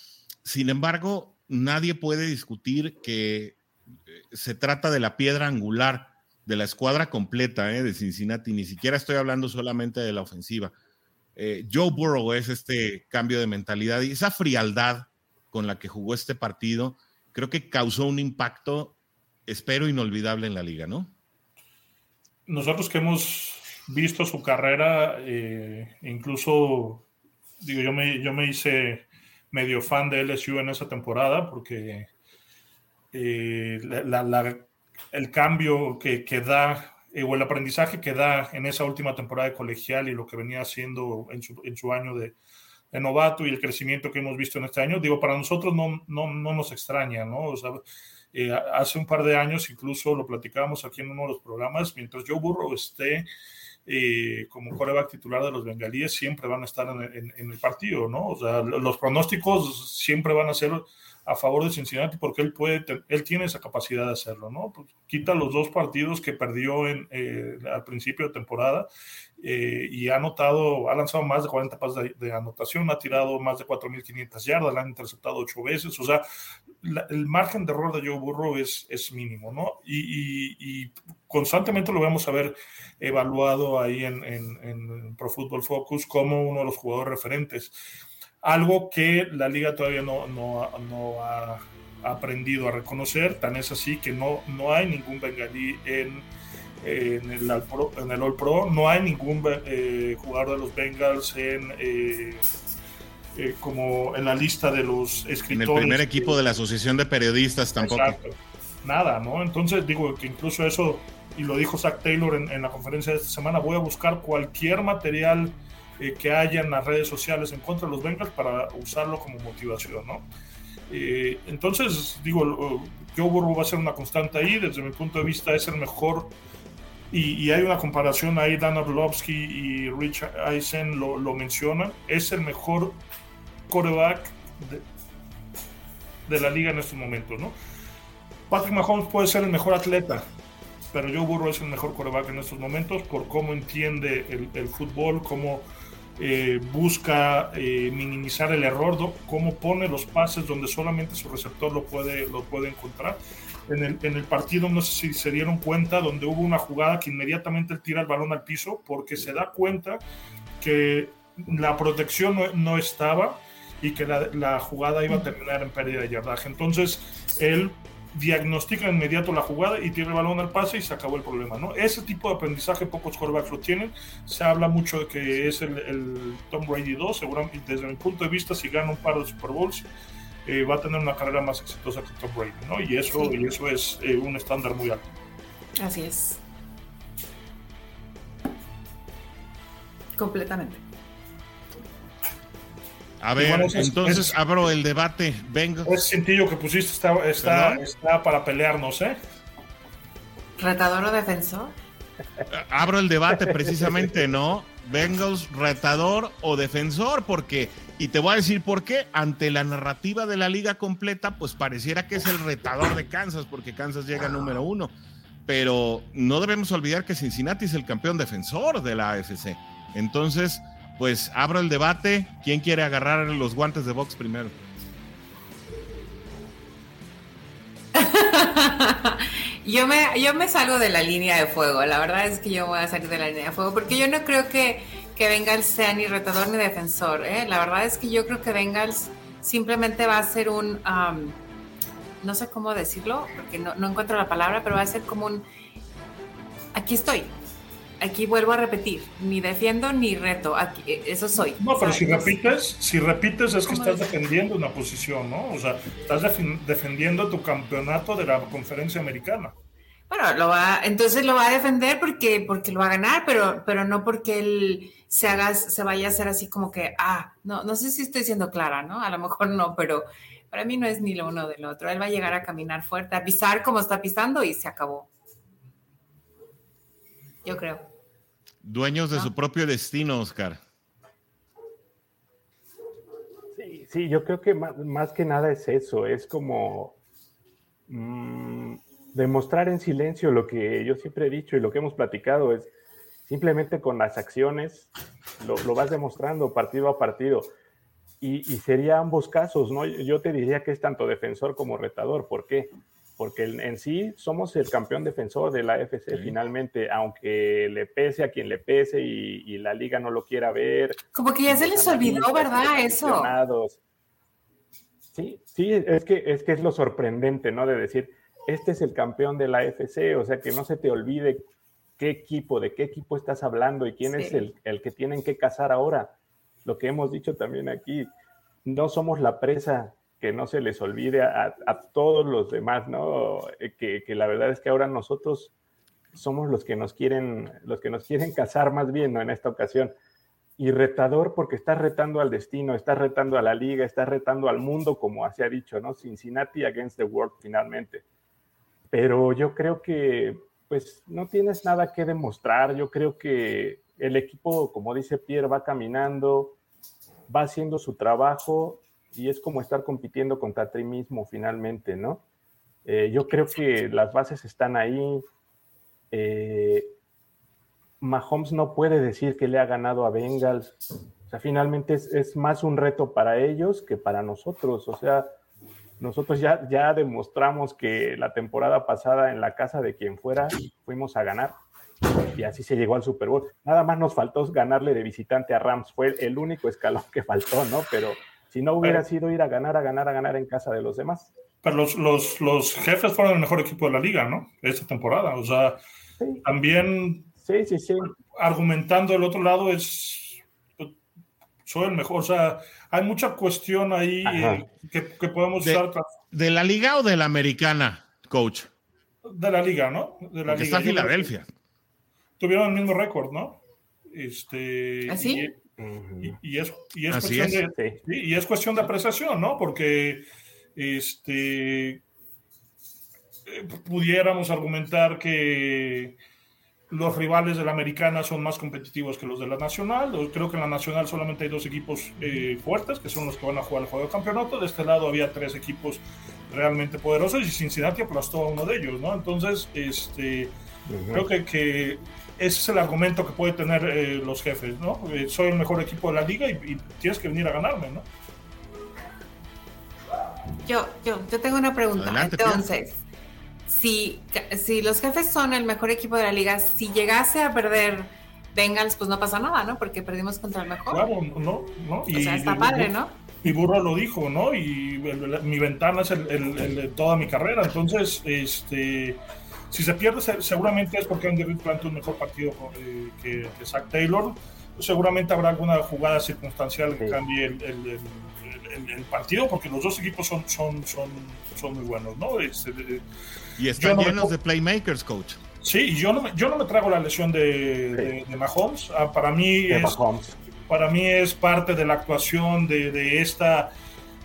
Sin embargo, nadie puede discutir que eh, se trata de la piedra angular de la escuadra completa de Cincinnati. Ni siquiera estoy hablando solamente de la ofensiva. Joe Burrow es este cambio de mentalidad y esa frialdad con la que jugó este partido, creo que causó un impacto, espero, inolvidable en la liga, ¿no? Nosotros que hemos visto su carrera, eh, incluso, digo, yo me, yo me hice medio fan de LSU en esa temporada porque eh, el cambio que, que da eh, o el aprendizaje que da en esa última temporada de colegial y lo que venía haciendo en su, en su año de, de, novato y el crecimiento que hemos visto en este año, digo, para nosotros no, no, no nos extraña, ¿no? O sea, eh, hace un par de años incluso lo platicábamos aquí en uno de los programas, mientras Joe Burrow esté eh, como coreback titular de los bengalíes, siempre van a estar en, en, en, el partido, ¿no? O sea, los pronósticos siempre van a ser a favor de Cincinnati porque él puede, él tiene esa capacidad de hacerlo, ¿no? Pues quita los dos partidos que perdió en, eh, al principio de temporada eh, y ha anotado, ha lanzado más de 40 pases de, de anotación, ha tirado más de 4.500 yardas, la han interceptado ocho veces, o sea, la, el margen de error de Joe Burrow es, es mínimo, ¿no? Y, constantemente lo vamos a ver evaluado ahí en, Pro Football Focus como uno de los jugadores referentes algo que la liga todavía no, no, no ha aprendido a reconocer, tan es así que no, no hay ningún bengalí en, en, el, All Pro, en el All Pro, no hay ningún eh, jugador de los Bengals en... Eh, eh, como en la lista de los escritores. En el primer equipo de la Asociación de Periodistas tampoco. Exacto. Nada, ¿no? Entonces digo que incluso eso, y lo dijo Zach Taylor en, en la conferencia de esta semana, voy a buscar cualquier material eh, que haya en las redes sociales en contra de los Bengals para usarlo como motivación, ¿no? Eh, entonces, digo, Joe Burrow va a ser una constante ahí, desde mi punto de vista es el mejor, y, y hay una comparación ahí, Dan Orlovsky y Rich Eisen lo, lo mencionan, es el mejor coreback de, la liga en estos momentos, ¿no? Patrick Mahomes puede ser el mejor atleta, pero Joe Burrow es el mejor coreback en estos momentos por cómo entiende el, fútbol, cómo eh, busca eh, minimizar el error, cómo pone los pases donde solamente su receptor lo puede, lo puede encontrar. En el, partido, no sé si se dieron cuenta, donde hubo una jugada que inmediatamente tira el balón al piso porque se da cuenta que la protección no estaba y que la, la, jugada iba a terminar en pérdida de yardaje. Entonces, él diagnostica de inmediato la jugada y tira el balón al pase y se acabó el problema. ¿no? Ese tipo de aprendizaje pocos quarterbacks lo tienen. Se habla mucho de que es el, el Tom Brady 2. Seguramente, desde mi punto de vista, si gana un par de Super Bowls, eh, va a tener una carrera más exitosa que Tom Brady. ¿no? Y, eso, sí. y eso es eh, un estándar muy alto. Así es. Completamente. A ver, bueno, es, entonces es, abro el debate. Venga. Ese cintillo que pusiste está, está, está para pelearnos, ¿eh? ¿Retador o defensor? Abro el debate precisamente, ¿no? Bengals, retador o defensor, porque, y te voy a decir por qué, ante la narrativa de la liga completa, pues pareciera que es el retador de Kansas, porque Kansas llega número uno. Pero no debemos olvidar que Cincinnati es el campeón defensor de la AFC. Entonces, pues abro el debate. ¿Quién quiere agarrar los guantes de box primero? yo, me, yo me salgo de la línea de fuego. La verdad es que yo voy a salir de la línea de fuego porque yo no creo que, que Bengals sea ni retador ni defensor. ¿eh? La verdad es que yo creo que Bengals simplemente va a ser un. Um, no sé cómo decirlo porque no, no encuentro la palabra, pero va a ser como un. Aquí estoy, aquí vuelvo a repetir, ni defiendo ni reto, aquí, eso soy. No, pero si repites, si repites es que estás defendiendo una posición, ¿no? O sea, estás defendiendo tu campeonato de la conferencia americana. Bueno, lo va, entonces lo va a defender porque, porque lo va a ganar, pero, pero no porque él se haga, se vaya a hacer así como que, ah, no, no sé si estoy siendo clara, ¿no? A lo mejor no, pero para mí no es ni lo uno del otro. Él va a llegar a caminar fuerte, a pisar como está pisando y se acabó. Yo creo. Dueños de su propio destino, Oscar. Sí, sí, yo creo que más, más que nada es eso, es como mmm, demostrar en silencio lo que yo siempre he dicho y lo que hemos platicado, es simplemente con las acciones lo, lo vas demostrando partido a partido. Y, y, sería ambos casos, ¿no? Yo te diría que es tanto defensor como retador. ¿Por qué? Porque en sí somos el campeón defensor de la FC sí. finalmente, aunque le pese a quien le pese y, y, la liga no lo quiera ver. Como que ya se les olvidó, ¿verdad? Eso. Sí, sí, es que, es que es lo sorprendente, ¿no? De decir, este es el campeón de la FC, o sea, que no se te olvide qué equipo, de qué equipo estás hablando y quién sí. es el, el que tienen que cazar ahora. Lo que hemos dicho también aquí, no somos la presa que no se les olvide a, todos los demás, ¿no? Que, que, la verdad es que ahora nosotros somos los que nos quieren, los que nos quieren casar más bien, ¿no? En esta ocasión. Y retador porque estás retando al destino, estás retando a la liga, estás retando al mundo, como se ha dicho, ¿no? Cincinnati against the world finalmente. Pero yo creo que, pues, no tienes nada que demostrar. Yo creo que el equipo, como dice Pierre, va caminando, va haciendo su trabajo y es como estar compitiendo contra ti mismo finalmente, ¿no? Eh, yo creo que las bases están ahí. Eh, Mahomes no puede decir que le ha ganado a Bengals. O sea, finalmente es, es, más un reto para ellos que para nosotros. O sea, nosotros ya, ya demostramos que la temporada pasada en la casa de quien fuera fuimos a ganar. Y así se llegó al Super Bowl. Nada más nos faltó ganarle de visitante a Rams. Fue el único escalón que faltó, ¿no? Pero si no hubiera sido ir a ganar, a ganar, a ganar en casa de los demás. Pero los, los, los jefes fueron el mejor equipo de la liga, ¿no? Esta temporada. O sea, sí. también sí, sí, sí. argumentando el otro lado es soy el mejor. O sea, hay mucha cuestión ahí eh, que, que, podemos de, usar. ¿De la liga o de la americana, coach? De la liga, ¿no? De la Porque liga. está Filadelfia. Tuvieron el mismo récord, ¿no? Este, ¿Así? Y, y, y, es, y, es cuestión es. De, sí. y es cuestión de apreciación, ¿no? Porque este, pudiéramos argumentar que los rivales de la americana son más competitivos que los de la nacional. Creo que en la nacional solamente hay dos equipos eh, fuertes, que son los que van a jugar el juego de campeonato. De este lado había tres equipos realmente poderosos y Cincinnati aplastó a uno de ellos, ¿no? Entonces, este, uh -huh. creo que, que ese es el argumento que puede tener eh, los jefes, ¿no? Eh, soy el mejor equipo de la liga y, tienes que venir a ganarme, ¿no? Yo, yo, yo tengo una pregunta. Entonces, si, si los jefes son el mejor equipo de la liga, si llegase a perder Bengals, pues no pasa nada, ¿no? Porque perdimos contra el mejor. Claro, no, no. Y, o sea, está padre, ¿no? Mi burro lo dijo, ¿no? Y mi ventana es el, de toda mi carrera. Entonces, este, si se pierde, seguramente es porque Andy Reid plantea un mejor partido eh, que, que, Zach Taylor. Seguramente habrá alguna jugada circunstancial que cambie el, partido, porque los dos equipos son, son, son, son muy buenos, ¿no? Este, y están llenos de playmakers, coach. Sí, yo no me, yo no me trago la lesión de, Mahomes. Ah, para mí es, para mí es parte de la actuación de, esta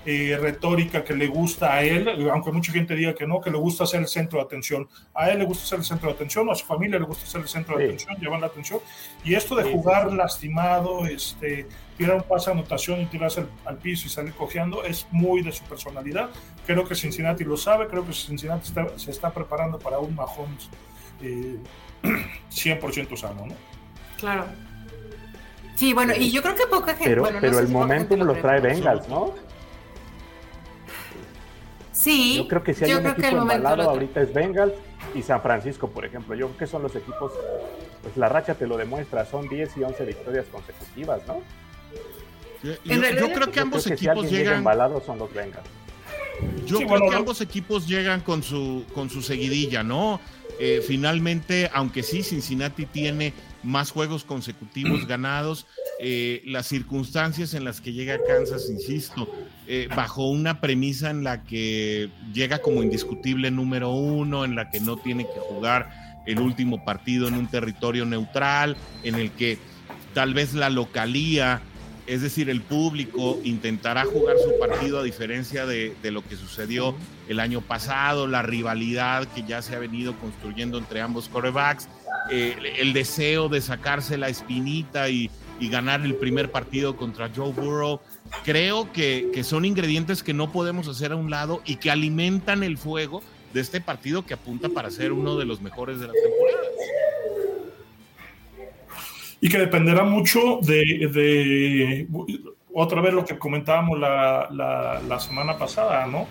eh, retórica que le gusta a él, aunque mucha gente diga que no, que le gusta ser el centro de atención. A él le gusta ser el centro de atención, a su familia le gusta ser el centro de atención, llevar la atención. Y esto de jugar lastimado, este, tirar un pase de anotación y tirarse al, piso y salir cojeando es muy de su personalidad. Creo que Cincinnati lo sabe, creo que Cincinnati se está preparando para un Mahomes 100% eh, sano, ¿no? Claro. Sí, bueno, y yo creo que poca gente. Pero, bueno, pero el momento lo, trae Bengals, ¿no? Sí. Yo creo que si hay un equipo embalado ahorita es Bengals y San Francisco, por ejemplo. Yo creo que son los equipos, pues la racha te lo demuestra, son 10 y 11 victorias consecutivas, ¿no? yo, creo que ambos equipos llegan. embalados son los Bengals. Yo creo que ambos equipos llegan con su, con su seguidilla, ¿no? Eh, finalmente, aunque sí, Cincinnati tiene más juegos consecutivos ganados, eh, las circunstancias en las que llega Kansas, insisto, eh, bajo una premisa en la que llega como indiscutible número uno, en la que no tiene que jugar el último partido en un territorio neutral, en el que tal vez la localía es decir, el público intentará jugar su partido a diferencia de, lo que sucedió el año pasado, la rivalidad que ya se ha venido construyendo entre ambos corebacks, eh, el deseo de sacarse la espinita y, ganar el primer partido contra Joe Burrow. Creo que, que son ingredientes que no podemos hacer a un lado y que alimentan el fuego de este partido que apunta para ser uno de los mejores de la temporada y que dependerá mucho de, otra vez lo que comentábamos la, la, semana pasada, ¿no?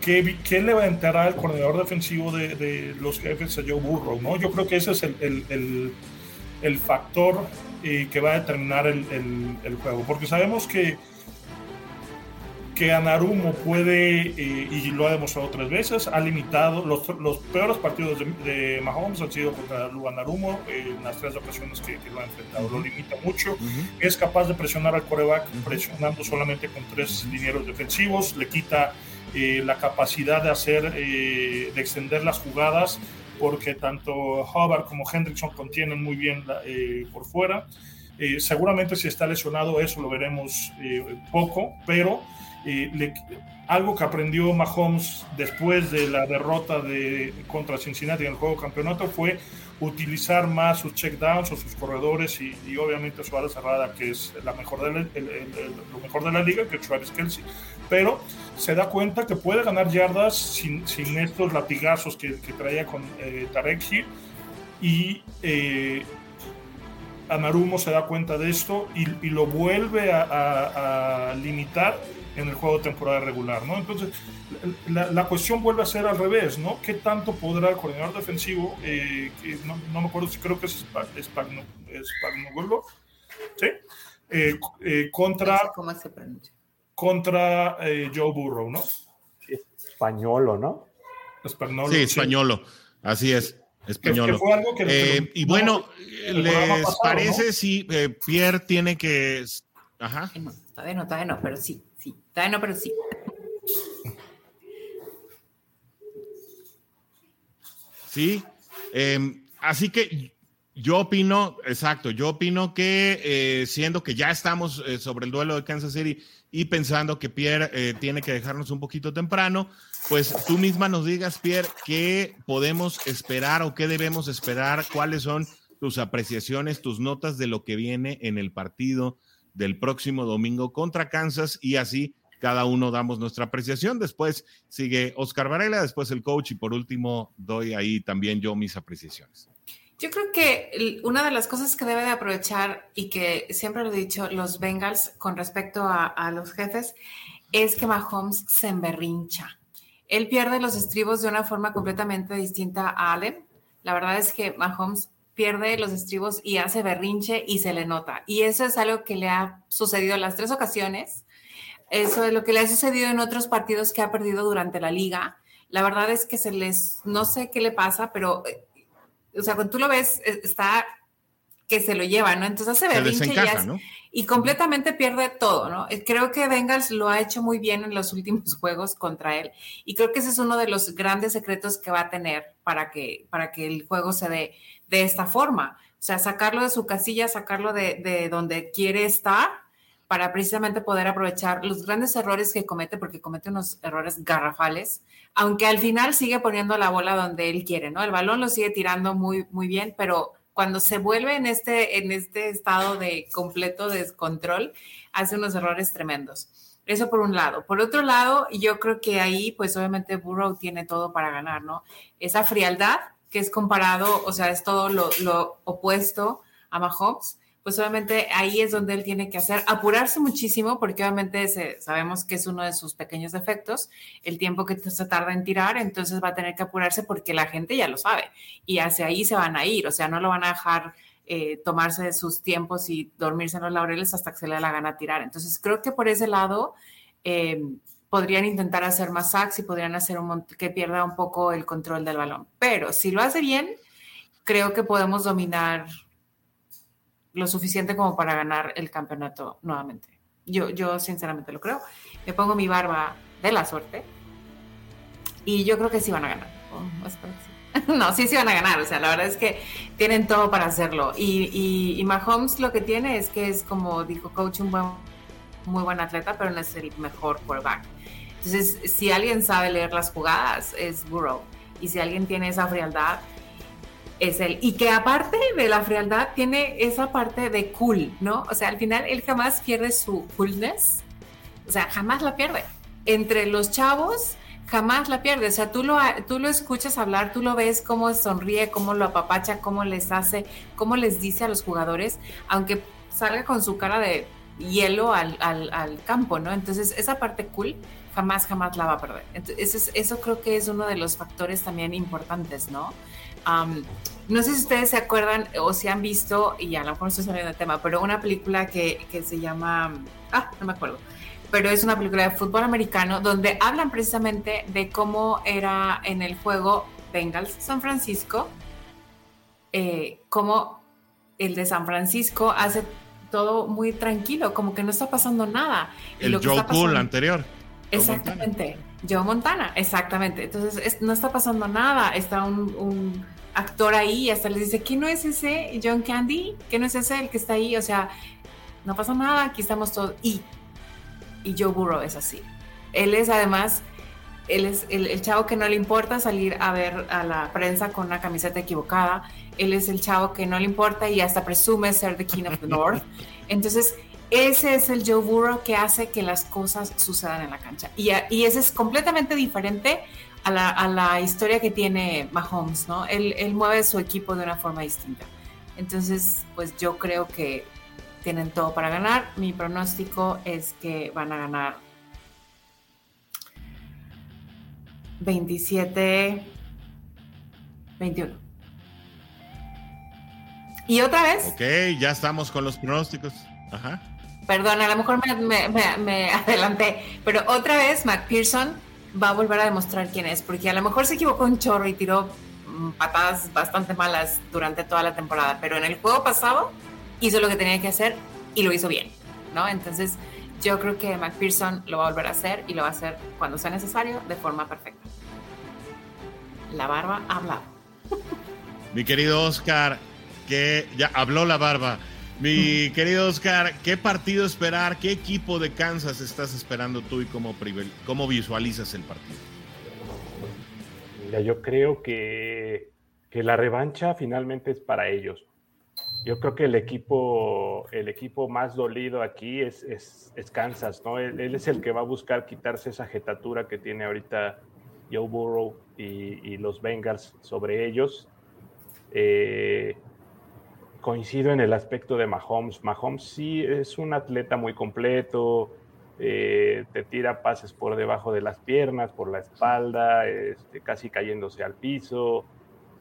¿Qué, ¿Qué, levantará el coordinador defensivo de, de, los jefes a Joe Burrow? ¿no? Yo creo que ese es el, el, el, factor eh, que va a determinar el, juego, porque sabemos que que Anarumo puede, eh, y lo ha demostrado tres veces, ha limitado los, los peores partidos de, Mahomes han sido contra Anarumo en las tres ocasiones que, lo ha enfrentado. Lo limita mucho. Es capaz de presionar al coreback presionando solamente con tres linieros defensivos. Le quita eh, la capacidad de hacer, eh, de extender las jugadas, porque tanto Hubbard como Hendrickson contienen muy bien por fuera. seguramente si está lesionado eso lo veremos poco, pero algo que aprendió Mahomes después de la derrota de, contra Cincinnati en el juego campeonato fue utilizar más sus checkdowns o sus corredores y, obviamente su ala cerrada, que es la mejor de lo mejor de la liga, que es Travis Kelsey. Pero se da cuenta que puede ganar yardas sin, sin estos latigazos que, que traía con eh, Tarek Hill. Y eh, se da cuenta de esto y, y lo vuelve a, a limitar en el juego de temporada regular, ¿no? Entonces, la, cuestión vuelve a ser al revés, ¿no? ¿Qué tanto podrá el coordinador defensivo, eh, que no, me acuerdo si creo que es Spagnuolo, ¿sí? Eh, eh, contra... ¿Cómo se pronuncia? Contra Joe Burrow, ¿no? Españolo, ¿no? Españolo, sí, españolo, así es. Españolo. y bueno, ¿les parece si Pierre tiene que... Ajá. No, todavía no, todavía no, pero sí. Todavía no, pero sí. Sí, em, así que yo opino, exacto, yo opino que eh, siendo que ya estamos eh, sobre el duelo de Kansas City y pensando que Pierre eh, tiene que dejarnos un poquito temprano, pues tú misma nos digas, Pierre, qué podemos esperar o qué debemos esperar, cuáles son tus apreciaciones, tus notas de lo que viene en el partido del próximo domingo contra Kansas y así cada uno damos nuestra apreciación. Después sigue Oscar Varela, después el coach y por último doy ahí también yo mis apreciaciones. Yo creo que una de las cosas que debe de aprovechar y que siempre lo he dicho los Bengals con respecto a, los jefes es que Mahomes se emberrincha. Él pierde los estribos de una forma completamente distinta a Allen. La verdad es que Mahomes pierde los estribos y hace berrinche y se le nota. Y eso es algo que le ha sucedido las tres ocasiones. Eso es lo que le ha sucedido en otros partidos que ha perdido durante la liga. La verdad es que se les, no sé qué le pasa, pero eh, o sea, cuando tú lo ves, e, está que se lo lleva, ¿no? Entonces hace berrinche y, y completamente pierde todo, ¿no? Eh, creo que Bengals lo ha hecho muy bien en los últimos juegos contra él y creo que ese es uno de los grandes secretos que va a tener para que, para que el juego se dé de esta forma. O sea, sacarlo de su casilla, sacarlo de, de donde quiere estar para precisamente poder aprovechar los grandes errores que comete, porque comete unos errores garrafales, aunque al final sigue poniendo la bola donde él quiere, ¿no? El balón lo sigue tirando muy, muy bien, pero cuando se vuelve en este, en este estado de completo descontrol, hace unos errores tremendos. Eso por un lado. Por otro lado, yo creo que ahí, pues obviamente Burrow tiene todo para ganar, ¿no? Esa frialdad que es comparado, o sea, es todo lo, lo opuesto a Mahomes pues obviamente ahí es donde él tiene que hacer, apurarse muchísimo, porque obviamente sabemos que es uno de sus pequeños defectos, el tiempo que se tarda en tirar, entonces va a tener que apurarse porque la gente ya lo sabe y hacia ahí se van a ir, o sea, no lo van a dejar eh, tomarse sus tiempos y dormirse en los laureles hasta que se le dé la gana tirar. Entonces creo que por ese lado eh, podrían intentar hacer más sacks y podrían hacer un que pierda un poco el control del balón, pero si lo hace bien, creo que podemos dominar lo suficiente como para ganar el campeonato nuevamente. Yo, yo sinceramente lo creo. Me pongo mi barba de la suerte y yo creo que sí van a ganar. Oh, no, sí, sí van a ganar. O sea, la verdad es que tienen todo para hacerlo. Y, y, Mahomes lo que tiene es que es, como dijo Coach, un buen, muy buen atleta, pero no es el mejor quarterback. Entonces, si alguien sabe leer las jugadas, es Burrow. Y si alguien tiene esa frialdad, es él. Y que aparte de la frialdad, tiene esa parte de cool, ¿no? O sea, al final él jamás pierde su coolness. O sea, jamás la pierde. Entre los chavos, jamás la pierde. O sea, tú lo, tú lo escuchas hablar, tú lo ves cómo sonríe, cómo lo apapacha, cómo les hace, cómo les dice a los jugadores, aunque salga con su cara de hielo al, campo, ¿no? Entonces, esa parte cool jamás, jamás la va a perder. Entonces, eso creo que es uno de los factores también importantes, ¿no? No sé si ustedes se acuerdan o si han visto, y a lo mejor estoy saliendo de tema, pero una película que, que se llama, ah, no me acuerdo, pero es una película de fútbol americano donde hablan precisamente de cómo era en el juego Bengals San Francisco, eh, cómo el de San Francisco hace todo muy tranquilo, como que no está pasando nada. El Joe Cool anterior. Exactamente. Joe Montana, exactamente. Entonces no está pasando nada. Está un, actor ahí y hasta les dice, ¿quién no es ese John Candy? ¿Qué no es ese el que está ahí? O sea, no pasa nada, aquí estamos todos. Y, y Joe Burrow es así. Él es además, él es el, el, chavo que no le importa salir a ver a la prensa con una camiseta equivocada. Él es el chavo que no le importa y hasta presume ser the King of the North. Entonces, ese es el Joe Burrow que hace que las cosas sucedan en la cancha. Y, ese es completamente diferente a la, a la, historia que tiene Mahomes, ¿no? Él, él mueve su equipo de una forma distinta. Entonces, pues yo creo que tienen todo para ganar. Mi pronóstico es que van a ganar 27, 21. Y otra vez. Ok, ya estamos con los pronósticos. Ajá. Perdón, a lo mejor me, adelanté, pero otra vez McPherson va a volver a demostrar quién es, porque a lo mejor se equivocó un chorro y tiró mm, patadas bastante malas durante toda la temporada, pero en el juego pasado hizo lo que tenía que hacer y lo hizo bien, ¿no? Entonces yo creo que McPherson lo va a volver a hacer y lo va a hacer cuando sea necesario de forma perfecta. La barba ha hablado. Mi querido Oscar, que ya habló la barba. Mi querido Oscar, ¿qué partido esperar? ¿Qué equipo de Kansas estás esperando tú y cómo, cómo visualizas el partido? Mira, yo creo que, la revancha finalmente es para ellos. Yo creo que el equipo, el equipo más dolido aquí es, es, Kansas, ¿no? Él, es el que va a buscar quitarse esa jetatura que tiene ahorita Joe Burrow y, y los Bengals sobre ellos Eh, coincido en el aspecto de Mahomes. Mahomes sí es un atleta muy completo, eh, te tira pases por debajo de las piernas, por la espalda, este, casi cayéndose al piso,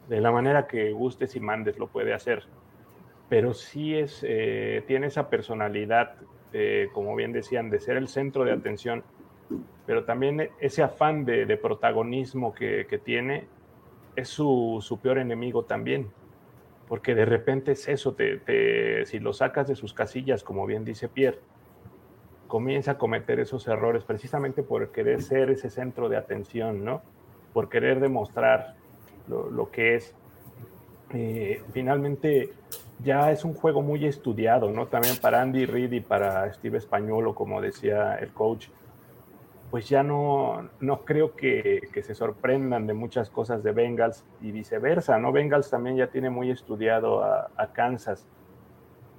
de la manera que gustes y mandes lo puede hacer. Pero sí es, eh, tiene esa personalidad, eh, como bien decían, de ser el centro de atención, pero también ese afán de, protagonismo que, tiene es su, su, peor enemigo también, porque de repente es eso, te, si lo sacas de sus casillas, como bien dice Pierre, comienza a cometer esos errores precisamente por querer ser ese centro de atención, ¿no? Por querer demostrar lo, que es. Eh, finalmente, ya es un juego muy estudiado, ¿no? También para Andy Reid y para Steve Españolo, como decía el coach, pues ya no, no creo que, se sorprendan de muchas cosas de Bengals y viceversa, ¿no? Bengals también ya tiene muy estudiado a, a Kansas.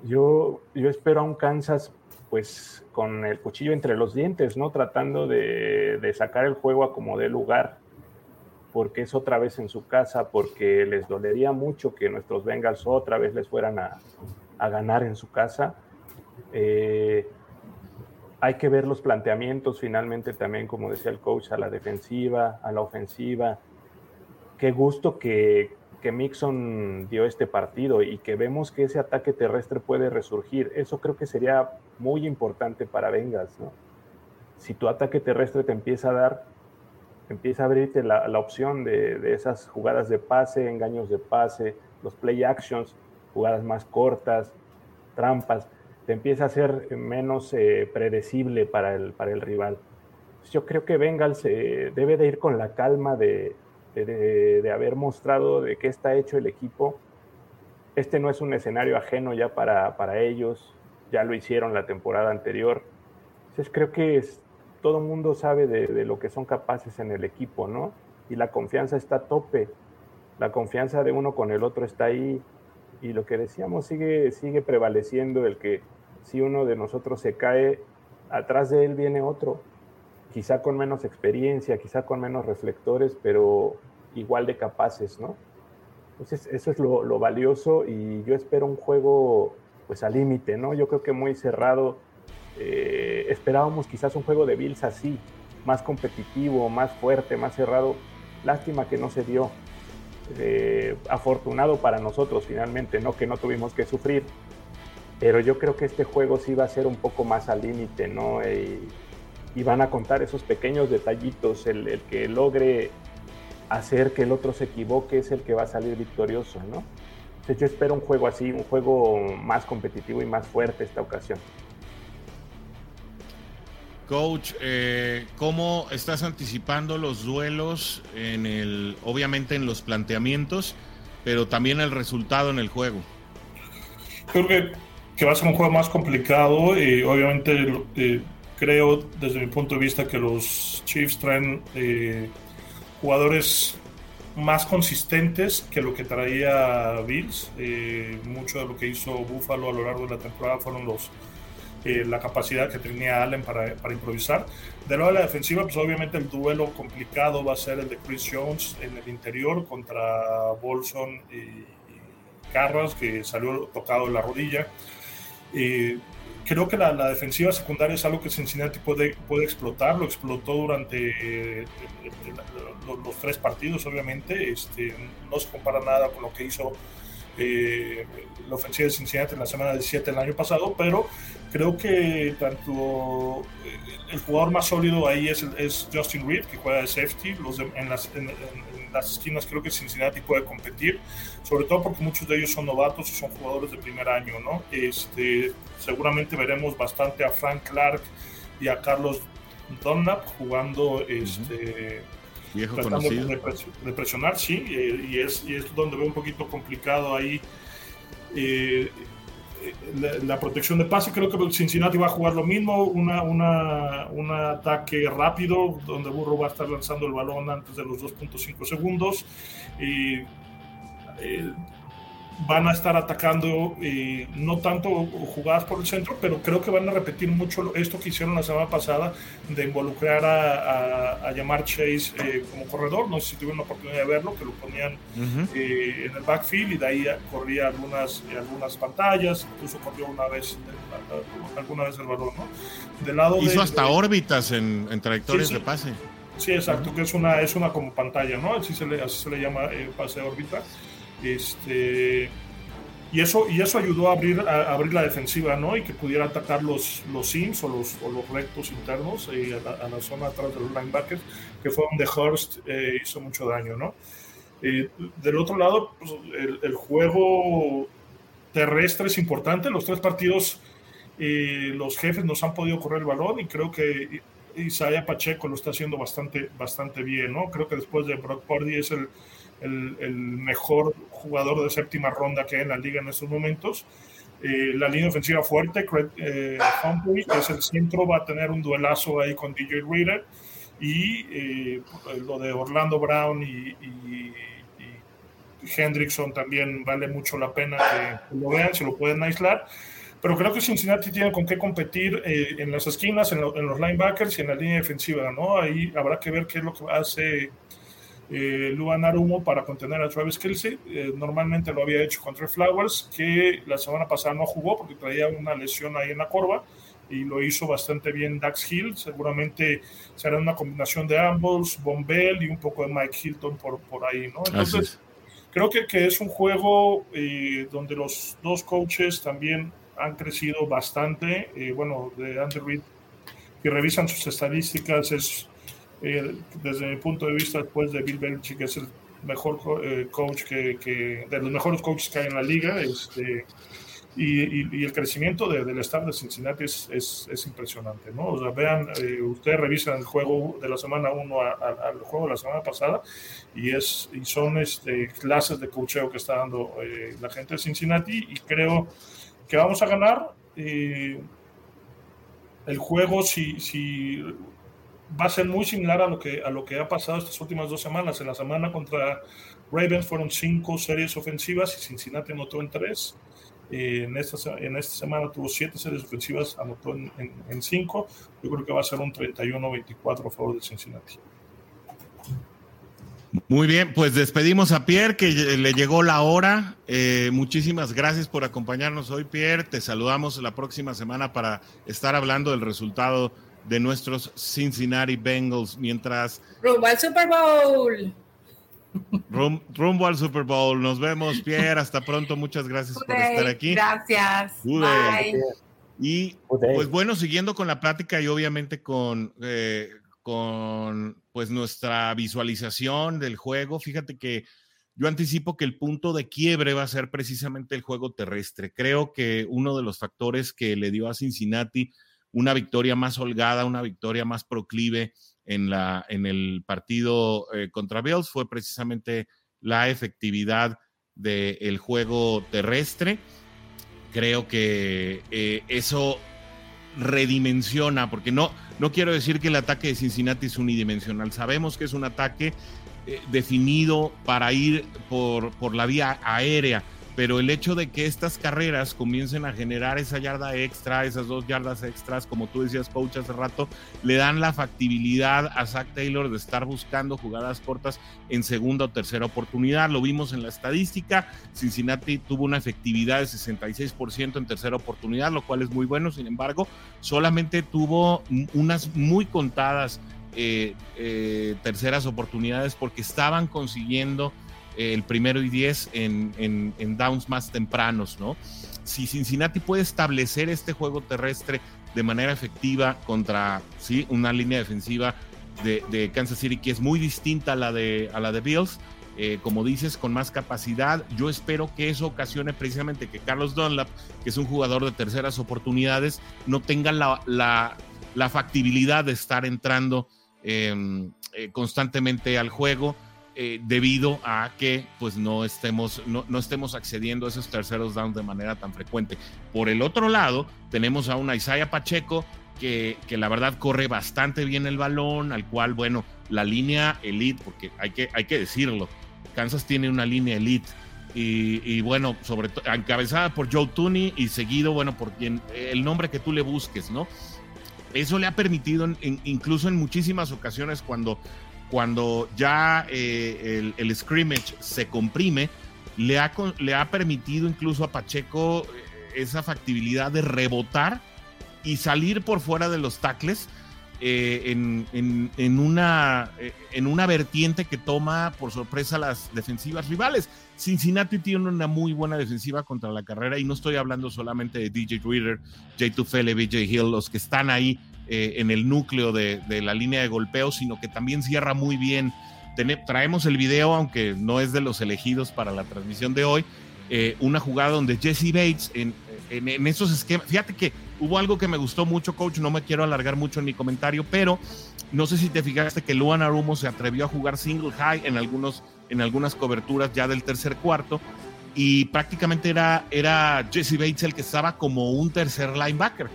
Yo, yo espero a un Kansas pues con el cuchillo entre los dientes, ¿no? Tratando de, sacar el juego a como dé lugar, porque es otra vez en su casa, porque les dolería mucho que nuestros Bengals otra vez les fueran a, ganar en su casa. Eh, hay que ver los planteamientos finalmente también, como decía el coach, a la defensiva, a la ofensiva. Qué gusto que, que Mixon dio este partido y que vemos que ese ataque terrestre puede resurgir. Eso creo que sería muy importante para Bengals, ¿no? Si tu ataque terrestre te empieza a dar, empieza a abrirte la, opción de, esas jugadas de pase, engaños de pase, los play actions, jugadas más cortas, trampas, te empieza a ser menos eh, predecible para el, para el rival. Yo creo que Bengals eh, debe de ir con la calma de, de, haber mostrado de qué está hecho el equipo. Este no es un escenario ajeno ya para, para ellos, ya lo hicieron la temporada anterior. Entonces creo que es, todo el mundo sabe de, de, lo que son capaces en el equipo, ¿no? Y la confianza está a tope, la confianza de uno con el otro está ahí y lo que decíamos sigue, sigue prevaleciendo el que si uno de nosotros se cae, atrás de él viene otro quizá con menos experiencia, quizá con menos reflectores, pero igual de capaces, ¿no? Entonces, eso es lo, valioso y yo espero un juego pues al límite, ¿no? Yo creo que muy cerrado. Eh, esperábamos quizás un juego de Bills así, más competitivo, más fuerte, más cerrado. Lástima que no se dio. Eh, afortunado para nosotros finalmente, ¿no? Que no tuvimos que sufrir. Pero yo creo que este juego sí va a ser un poco más al límite, ¿no? y van a contar esos pequeños detallitos. El, que logre hacer que el otro se equivoque es el que va a salir victorioso, ¿no? Entonces yo espero un juego así, un juego más competitivo y más fuerte esta ocasión. Coach, eh, ¿cómo estás anticipando los duelos en el, obviamente en los planteamientos, pero también el resultado en el juego? Creo que, que va a ser un juego más complicado y obviamente eh, creo desde mi punto de vista que los Chiefs traen eh, jugadores más consistentes que lo que traía Bills. Eh, mucho de lo que hizo Buffalo a lo largo de la temporada fueron los eh, la capacidad que tenía Allen para, para, improvisar. De lado de la defensiva, pues obviamente el duelo complicado va a ser el de Chris Jones en el interior contra Bolson y, Carras, que salió tocado en la rodilla creo que la, defensiva secundaria es algo que Cincinnati puede, puede explotar, lo explotó durante eh, los, tres partidos, obviamente, este, no se compara nada con lo que hizo eh, la ofensiva de Cincinnati en la semana 17 del año pasado, pero creo que tanto eh, el jugador más sólido ahí es, es Justin Reed, que juega de safety, en, las, las esquinas creo que Cincinnati puede competir, sobre todo porque muchos de ellos son novatos y son jugadores de primer año, ¿no? Este, seguramente veremos bastante a Frank Clark y a Carlos Dunlap jugando este, Viejo conocido. De, presionar, sí, eh, y, es, y es donde veo un poquito complicado ahí eh, la, protección de pase. Creo que Cincinnati va a jugar lo mismo, una, una, un ataque rápido, donde Burro va a estar lanzando el balón antes de los 2.5 segundos. Y, eh, van a estar atacando eh, no tanto jugadas por el centro, pero creo que van a repetir mucho esto que hicieron la semana pasada de involucrar a, a, llamar Chase eh, como corredor. No sé si tuvieron la oportunidad de verlo, que lo ponían eh, en el backfield y de ahí corría algunas, algunas pantallas, incluso corrió una vez, alguna vez el balón. ¿no? Del lado Hizo hasta órbitas en, en trayectorias de pase. Sí, exacto, que es una, es una como pantalla, ¿no? Así se le, así se le llama pase de órbita. Este, y eso, y eso ayudó a abrir, a, abrir la defensiva, ¿no? Y que pudiera atacar los, los sims o los, o los rectos internos eh, a, la, zona atrás de los linebackers, que fue donde Hurst eh, hizo mucho daño, ¿no? Eh, del otro lado, pues, el, juego terrestre es importante. Los tres partidos, los jefes nos han podido correr el balón y creo que Isaiah Pacheco lo está haciendo bastante, bastante bien, ¿no? Creo que después de Brock Purdy es el el, mejor jugador de séptima ronda que hay en la liga en estos momentos. Eh, la línea ofensiva fuerte, Craig eh, Humphrey, que es el centro, va a tener un duelazo ahí con DJ Reader. Y eh, lo de Orlando Brown y, Hendrickson también vale mucho la pena que lo vean, se lo pueden aislar. Pero creo que Cincinnati tiene con qué competir en las esquinas, en, en, los linebackers y en la línea defensiva, ¿no? Ahí habrá que ver qué es lo que hace eh, Luan Arumo para contener a Travis Kelsey. Eh, normalmente lo había hecho contra Flowers, que la semana pasada no jugó porque traía una lesión ahí en la corva y lo hizo bastante bien Dax Hill. Seguramente será una combinación de ambos, Bombell y un poco de Mike Hilton por, por ahí, ¿no? Entonces, creo que, que, es un juego eh, donde los dos coaches también han crecido bastante. Eh, bueno, de Andrew Reid, que revisan sus estadísticas, es eh, desde mi punto de vista, después de Bill Belichick, es el mejor eh, coach que, de los mejores coaches que hay en la liga. Este, y, el crecimiento del staff de Cincinnati es, es, impresionante, ¿no? Vean, eh, ustedes revisan el juego de la semana 1 al juego de la semana pasada y, es, y son este, clases de coacheo que está dando la gente de Cincinnati y creo que vamos a ganar. el juego, si va a ser muy similar a lo que, a lo que ha pasado estas últimas dos semanas. En la semana contra Ravens fueron cinco series ofensivas y Cincinnati anotó en tres. En, esta, en esta semana tuvo siete series ofensivas, anotó en, en, cinco. Yo creo que va a ser un 31-24 a favor de Cincinnati. Muy bien, pues despedimos a Pierre, que le llegó la hora. Eh, muchísimas gracias por acompañarnos hoy, Pierre. Te saludamos la próxima semana para estar hablando del resultado de nuestros Cincinnati Bengals mientras... Rumbo al Super Bowl. rumbo al Super Bowl. Nos vemos, Pierre. Hasta pronto. Muchas gracias por estar aquí. Gracias. Bye. Y pues bueno, siguiendo con la plática y obviamente con, eh, con pues nuestra visualización del juego, fíjate que yo anticipo que el punto de quiebre va a ser precisamente el juego terrestre. Creo que uno de los factores que le dio a Cincinnati una victoria más holgada, una victoria más proclive en, la, en el partido eh, contra Bills fue precisamente la efectividad del juego terrestre. Creo que eh, eso redimensiona, porque no, no quiero decir que el ataque de Cincinnati es unidimensional. Sabemos que es un ataque eh, definido para ir por, por la vía aérea pero el hecho de que estas carreras comiencen a generar esa yarda extra, esas dos yardas extras, como tú decías, coach, hace rato, le dan la factibilidad a Zach Taylor de estar buscando jugadas cortas en segunda o tercera oportunidad. Lo vimos en la estadística, Cincinnati tuvo una efectividad de 66% en tercera oportunidad, lo cual es muy bueno, sin embargo, solamente tuvo unas muy contadas eh, eh, terceras oportunidades porque estaban consiguiendo el primero y diez en, downs más tempranos, ¿no? Si Cincinnati puede establecer este juego terrestre de manera efectiva contra ¿sí? una línea defensiva de, Kansas City que es muy distinta a la de, a la de Bills, eh, como dices, con más capacidad. Yo espero que eso ocasione precisamente que Carlos Dunlap, que es un jugador de terceras oportunidades, no tenga la, factibilidad de estar entrando em, eh, constantemente al juego eh, debido a que pues no estemos, no, no, estemos accediendo a esos terceros downs de manera tan frecuente. Por el otro lado, tenemos a una Isaiah Pacheco que, que, la verdad corre bastante bien el balón, al cual, bueno, la línea elite, porque hay que, hay que decirlo, Kansas tiene una línea elite Y, bueno, sobre todo encabezada por Joe Tooney y seguido, bueno, por quien el nombre que tú le busques, ¿no? Eso le ha permitido, incluso en muchísimas ocasiones, cuando, cuando ya eh, el, scrimmage se comprime, le ha, le ha permitido incluso a Pacheco eh, esa factibilidad de rebotar y salir por fuera de los tackles eh, en, una, en una vertiente que toma por sorpresa las defensivas rivales. Cincinnati tiene una muy buena defensiva contra la carrera y no estoy hablando solamente de DJ Reader, Jay Tufele, BJ Hill, los que están ahí eh, en el núcleo de, la línea de golpeo, sino que también cierra muy bien. traemos el video, aunque no es de los elegidos para la transmisión de hoy, eh, una jugada donde Jesse Bates en, en, esos esquemas, fíjate que hubo algo que me gustó mucho, coach, no me quiero alargar mucho en mi comentario, pero no sé si te fijaste que Luan Arumo se atrevió a jugar single high en algunos en algunas coberturas ya del tercer cuarto y prácticamente era, era Jesse Bates el que estaba como un tercer linebacker.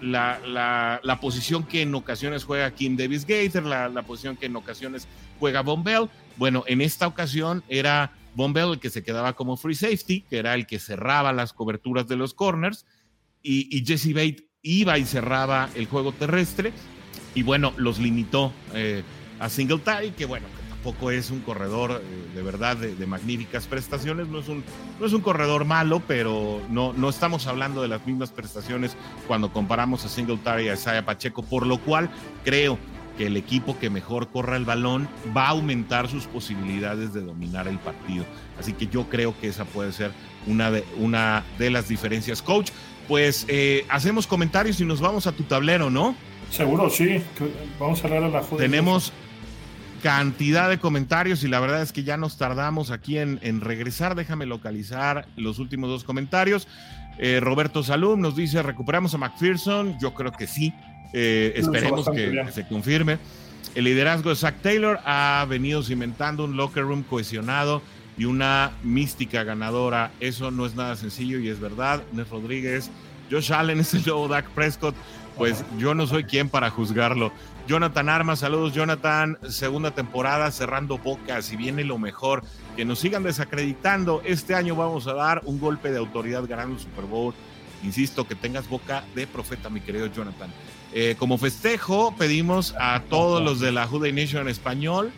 La, la, posición que en ocasiones juega Kim Davis Gator, la, la posición que en ocasiones juega Von Bell. Bueno, en esta ocasión era Von Bell el que se quedaba como free safety, que era el que cerraba las coberturas de los corners, y, Jesse Bates iba y cerraba el juego terrestre, y bueno, los limitó eh, a Singletary, que bueno, tampoco es un corredor eh, de verdad de, magníficas prestaciones, no es, un, no es un corredor malo, pero no, no estamos hablando de las mismas prestaciones cuando comparamos a Singletary y a Isaiah Pacheco, por lo cual creo que el equipo que mejor corra el balón va a aumentar sus posibilidades de dominar el partido. Así que yo creo que esa puede ser una de, una de las diferencias. Coach, pues eh, hacemos comentarios y nos vamos a tu tablero, ¿no? Seguro, sí. Vamos a hablar a la Tenemos cantidad de comentarios y la verdad es que ya nos tardamos aquí en, regresar. Déjame localizar los últimos dos comentarios. Eh, Roberto Salum nos dice, ¿recuperamos a McPherson? Yo creo que sí. Eh, esperemos que, se confirme. El liderazgo de Zach Taylor ha venido cimentando un locker room cohesionado y una mística ganadora. Eso no es nada sencillo y es verdad. Nes Rodríguez, Josh Allen es el nuevo Dak Prescott. Pues yo no soy quien para juzgarlo. Jonathan Armas, saludos Jonathan, segunda temporada cerrando bocas y viene lo mejor, que nos sigan desacreditando, este año vamos a dar un golpe de autoridad ganando el Super Bowl, insisto, que tengas boca de profeta, mi querido Jonathan. Eh, como festejo, pedimos a todos los de la Juday Nation en español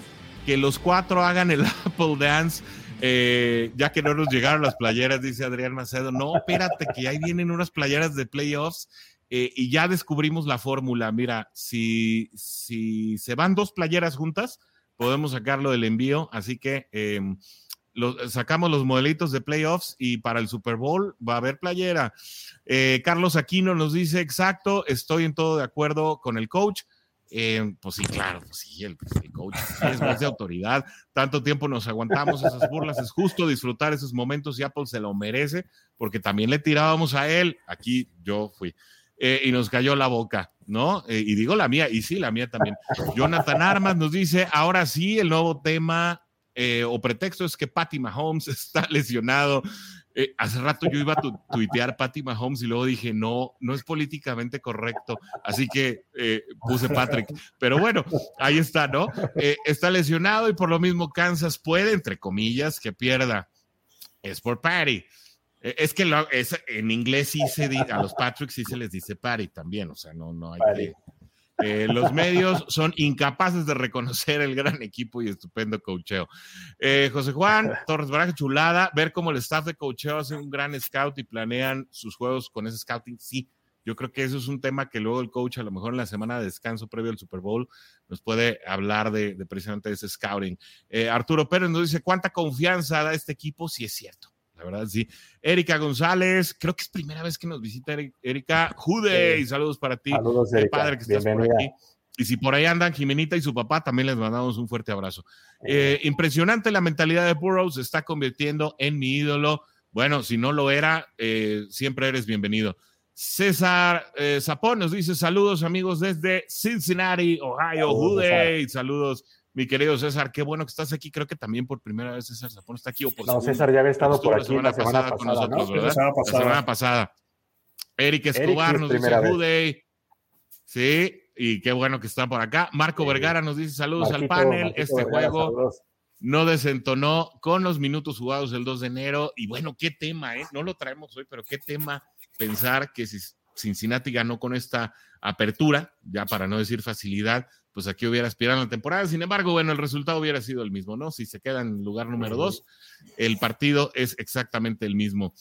que los cuatro hagan el Apple Dance. Eh, ya que no nos llegaron las playeras, dice Adrián Macedo. No, espérate, que ahí vienen unas playeras de playoffs eh, y ya descubrimos la fórmula. Mira, si, si se van dos playeras juntas, podemos sacarlo del envío. Así que em, sacamos los modelitos de playoffs y para el Super Bowl va a haber playera. Eh, Carlos Aquino nos dice, exacto, estoy en todo de acuerdo con el coach. Em, pues sí, claro, pues sí, el, coach es más de autoridad. Tanto tiempo nos aguantamos esas burlas, es justo disfrutar esos momentos y Apple se lo merece porque también le tirábamos a él. Aquí yo fui. Eh, y nos cayó la boca, ¿no? Eh, y digo la mía, y sí, la mía también. Jonathan Armas nos dice, ahora sí, el nuevo tema eh, o pretexto es que Patty Mahomes está lesionado. hace rato yo iba a tuitear Patty Mahomes y luego dije, no, no es políticamente correcto, así que puse Patrick. Pero bueno, ahí está, ¿no? está lesionado y por lo mismo Kansas puede, entre comillas, que pierda. Es por Patty. Eh, es que es, en inglés sí se a los Patrick sí se les dice party también, o sea, no, no hay que... Eh, los medios son incapaces de reconocer el gran equipo y estupendo cocheo. Eh, José Juan Torres Baraja, chulada, ver cómo el staff de cocheo hace un gran scout y planean sus juegos con ese scouting, sí. Yo creo que eso es un tema que luego el coach, a lo mejor en la semana de descanso previo al Super Bowl, nos puede hablar de, de precisamente ese scouting. Arturo Pérez nos dice, ¿cuánta confianza da este equipo? Sí, es cierto la verdad sí. Erika González, creo que es primera vez que nos visita Erika. Jude, y saludos para ti. Saludos, Qué padre que estás por aquí. Y si por ahí andan Jimenita y su papá, también les mandamos un fuerte abrazo. Eh, impresionante la mentalidad de Burroughs, se está convirtiendo en mi ídolo. Bueno, si no lo era, eh, siempre eres bienvenido. César eh, Zapón nos dice saludos amigos desde Cincinnati, Ohio. Jude, saludos mi querido César, qué bueno que estás aquí. Creo que también por primera vez César Zapón está aquí. O por no, César ya había estado por aquí la semana, pasada, con nosotros, ¿verdad? La semana pasada. Eric Escobar nos dice Jude. Sí, y qué bueno que está por acá. Marco Vergara nos dice saludos al panel. este juego no desentonó con los minutos jugados el 2 de enero. Y bueno, qué tema, ¿eh? No lo traemos hoy, pero qué tema pensar que si Cincinnati ganó con esta apertura, ya para no decir facilidad, pues aquí hubiera aspirado a la temporada. Sin embargo, bueno, el resultado hubiera sido el mismo, ¿no? Si se queda en lugar número dos, el partido es exactamente el mismo.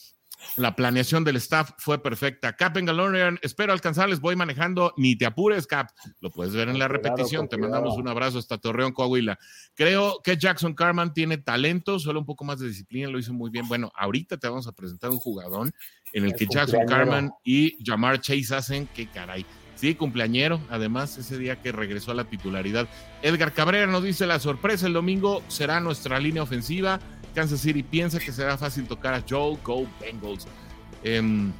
La planeación del staff fue perfecta. Cap en Galorian, espero alcanzarles, voy manejando, ni te apures, Cap. Lo puedes ver en la repetición. Te mandamos un abrazo hasta Torreón, Coahuila. Creo que Jackson Carman tiene talento, solo un poco más de disciplina, lo hizo muy bien. Bueno, ahorita te vamos a presentar un jugadón en el, que Jackson Carman y Jamar Chase hacen que caray. Sí, cumpleañero, además, ese día que regresó a la titularidad. Edgar Cabrera nos dice la sorpresa el domingo será nuestra línea ofensiva. Kansas City piensa que será fácil tocar a Joe, Go Bengals. Em,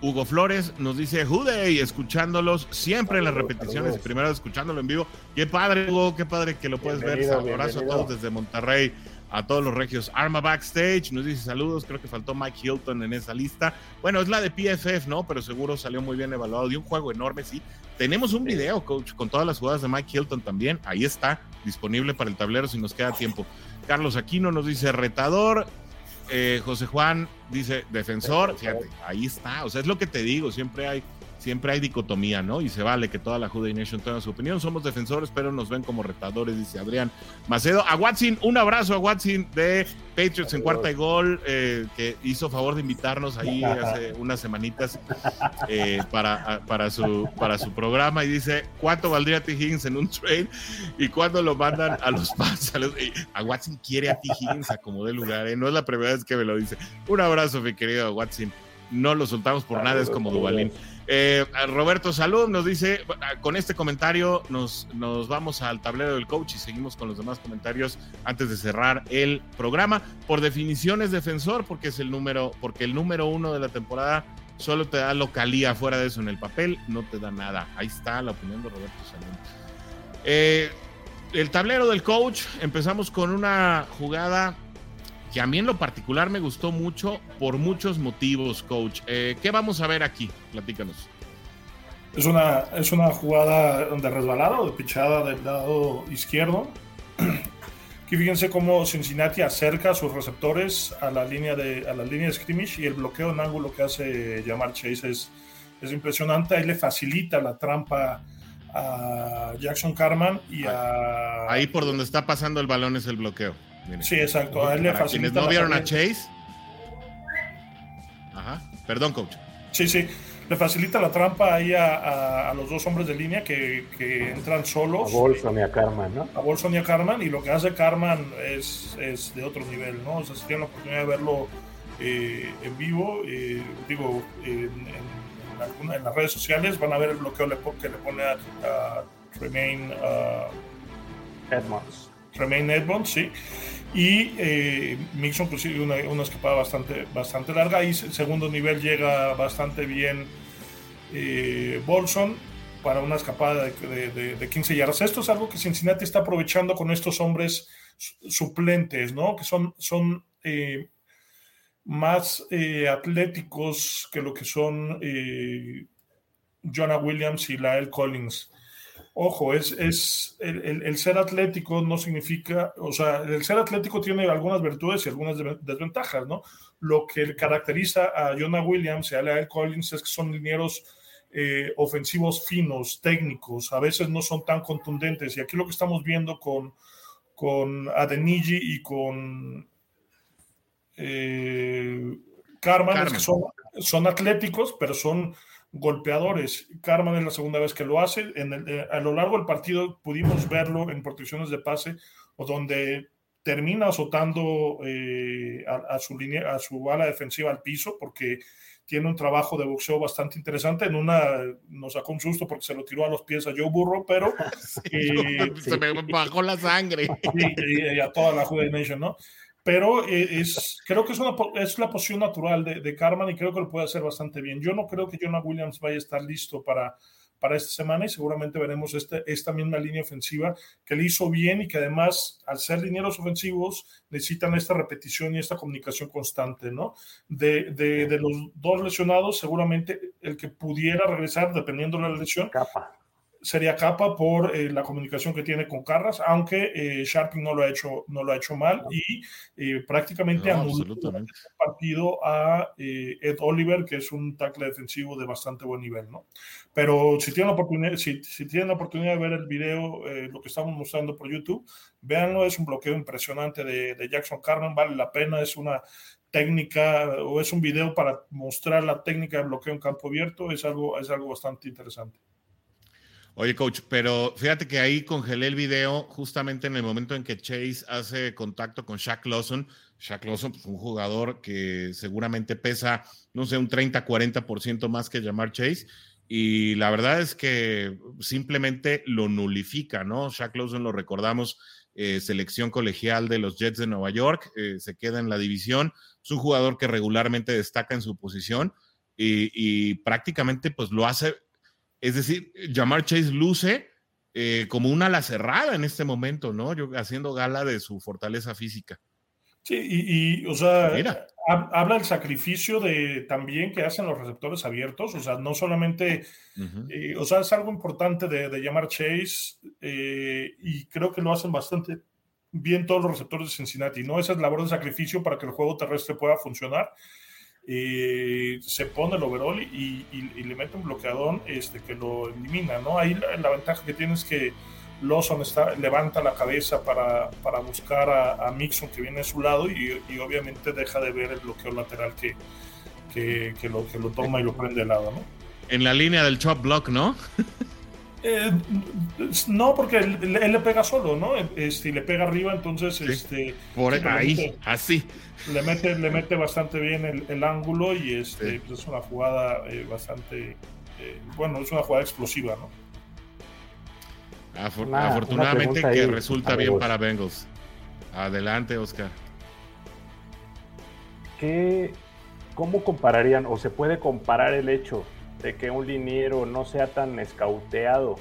Hugo Flores nos dice Juday, escuchándolos siempre en las repeticiones y primero escuchándolo en vivo. Qué padre, Hugo, qué padre que lo puedes ver. Abrazo a todos desde Monterrey, a todos los regios. Arma Backstage nos dice saludos. Creo que faltó Mike Hilton en esa lista. Bueno, es la de PFF, ¿no? Pero seguro salió muy bien evaluado. De un juego enorme, sí. Tenemos un video, coach, con todas las jugadas de Mike Hilton también. Ahí está, disponible para el tablero si nos queda tiempo. Carlos Aquino nos dice retador. Eh, José Juan dice defensor. Fíjate, ahí está. O sea, es lo que te digo. Siempre hay siempre hay dicotomía, ¿no? Y se vale que toda la Juday Nation tenga su opinión. Somos defensores, pero nos ven como retadores, dice Adrián Macedo. A Watson, un abrazo a Watson de Patriots en cuarta y gol, eh, que hizo favor de invitarnos ahí hace unas semanitas eh, para, para, su, para su programa y dice, ¿cuánto valdría T. Higgins en un trade? ¿Y cuándo lo mandan a los Pats? A, Watson quiere a T. Higgins a como de lugar, ¿eh? no es la primera vez que me lo dice. Un abrazo, mi querido Watson. No lo soltamos por nada, es como Duvalín. Eh, Roberto Salud nos dice, con este comentario nos, nos vamos al tablero del coach y seguimos con los demás comentarios antes de cerrar el programa. Por definición es defensor porque es el número, porque el número uno de la temporada solo te da localía, fuera de eso en el papel no te da nada. Ahí está la opinión de Roberto Salud. Eh, el tablero del coach, empezamos con una jugada que a mí en lo particular me gustó mucho por muchos motivos, coach. Eh, ¿Qué vamos a ver aquí? Platícanos. Es una, es una jugada de resbalado, de pichada del lado izquierdo. Aquí fíjense cómo Cincinnati acerca a sus receptores a la línea de, a la línea de scrimmage y el bloqueo en ángulo que hace llamar Chase es, es impresionante. Ahí le facilita la trampa a Jackson Carman y a... Ahí por donde está pasando el balón es el bloqueo. Sí, exacto. A él le quienes no vieron a Chase. Ajá. Perdón, coach. Sí, sí. Le facilita la trampa ahí a, los dos hombres de línea que, entran solos. A Bolson y a Carman, ¿no? A Bolson y a Carman. Y lo que hace Carman es, es de otro nivel, ¿no? O sea, si tienen la oportunidad de verlo eh, en vivo, eh, digo, en, en, las redes sociales van a ver el bloqueo que le pone a, a Tremaine Edmonds. Tremaine Edmonds, sí y eh, Mixon consigue una, una, escapada bastante, bastante larga y segundo nivel llega bastante bien eh, Bolson para una escapada de, de, 15 yardas. Esto es algo que Cincinnati está aprovechando con estos hombres suplentes, ¿no? Que son, son eh, más eh, atléticos que lo que son Jonah Williams y Lael Collins ojo, es, es el, ser atlético no significa, o sea, el ser atlético tiene algunas virtudes y algunas desventajas, ¿no? Lo que caracteriza a Jonah Williams y a Lyle Collins es que son linieros eh, ofensivos finos, técnicos, a veces no son tan contundentes. Y aquí lo que estamos viendo con, con Adeniji y con eh, Carmen, es que son, son atléticos, pero son golpeadores. Carman es la segunda vez que lo hace. En eh, a lo largo del partido pudimos verlo en protecciones de pase, o donde termina azotando eh, a, su línea, a su bala defensiva al piso, porque tiene un trabajo de boxeo bastante interesante. En una nos sacó un susto porque se lo tiró a los pies a Joe Burro, pero eh, se me bajó la sangre. Y, a toda la Jude Nation, ¿no? Pero eh, es, creo que es, una, es la posición natural de, de, Carman y creo que lo puede hacer bastante bien. Yo no creo que Jonah Williams vaya a estar listo para, para esta semana y seguramente veremos este, esta misma línea ofensiva que le hizo bien y que además, al ser linieros ofensivos, necesitan esta repetición y esta comunicación constante, ¿no? De, de, de los dos lesionados, seguramente el que pudiera regresar, dependiendo de la lesión, sería capa por eh, la comunicación que tiene con Carras, aunque eh, Sharping no lo ha hecho, no lo ha hecho mal y eh, prácticamente ha anuló el partido a Ed Oliver, que es un tackle defensivo de bastante buen nivel, ¿no? Pero si tienen la oportunidad, si, si tienen la oportunidad de ver el video, lo que estamos mostrando por YouTube, véanlo, es un bloqueo impresionante de, de Jackson Carmen, vale la pena, es una técnica o es un video para mostrar la técnica de bloqueo en campo abierto, es algo, es algo bastante interesante. Oye, coach, pero fíjate que ahí congelé el video justamente en el momento en que Chase hace contacto con Shaq Lawson. Shaq Lawson, pues un jugador que seguramente pesa, no sé, un 30-40% más que Jamar Chase. Y la verdad es que simplemente lo nulifica, ¿no? Shaq Lawson lo recordamos, eh, selección colegial de los Jets de Nueva York, eh, se queda en la división. Es un jugador que regularmente destaca en su posición y, y prácticamente pues lo hace es decir, Jamar Chase luce eh, como una ala cerrada en este momento, ¿no? Yo, haciendo gala de su fortaleza física. Sí, y, o sea, habla el sacrificio de también que hacen los receptores abiertos, o sea, no solamente, eh, o sea, es algo importante de, de Jamar Chase eh, y creo que lo hacen bastante bien todos los receptores de Cincinnati, ¿no? Esa es labor de sacrificio para que el juego terrestre pueda funcionar se pone el overall y, le mete un bloqueador este, que lo elimina, ¿no? Ahí la, ventaja que tiene es que Lawson está, levanta la cabeza para, para buscar a, Mixon que viene a su lado y, obviamente deja de ver el bloqueo lateral que, que, lo, que lo toma y lo prende de lado, ¿no? En la línea del chop block, ¿no? Eh, no, porque él, le pega solo, ¿no? Si le pega arriba, entonces. Este, Por ahí, así. Le mete, le mete bastante bien el, ángulo y este, pues, es una jugada eh, bastante. Eh, bueno, es una jugada explosiva, ¿no? afortunadamente que resulta bien para Bengals. Adelante, Oscar. ¿Qué, ¿Cómo compararían o se puede comparar el hecho de que un liniero no sea tan escauteado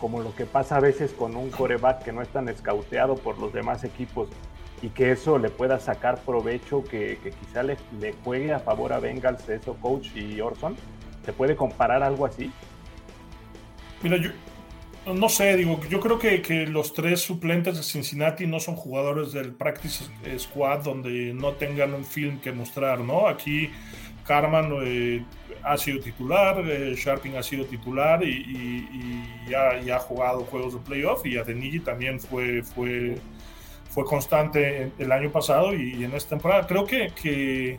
como lo que pasa a veces con un coreback que no es tan escauteado por los demás equipos y que eso le pueda sacar provecho, que, quizá le, juegue a favor a Bengals eso, coach y Orson? ¿Se puede comparar algo así? Mira, yo no sé, digo, yo creo que, que, los tres suplentes de Cincinnati no son jugadores del Practice Squad donde no tengan un film que mostrar, ¿no? Aquí Carman eh, ha sido titular, eh, Sharping ha sido titular y, ya, ha jugado juegos de playoff y Adeniji también fue, fue, fue constante el año pasado y, en esta temporada. Creo que, que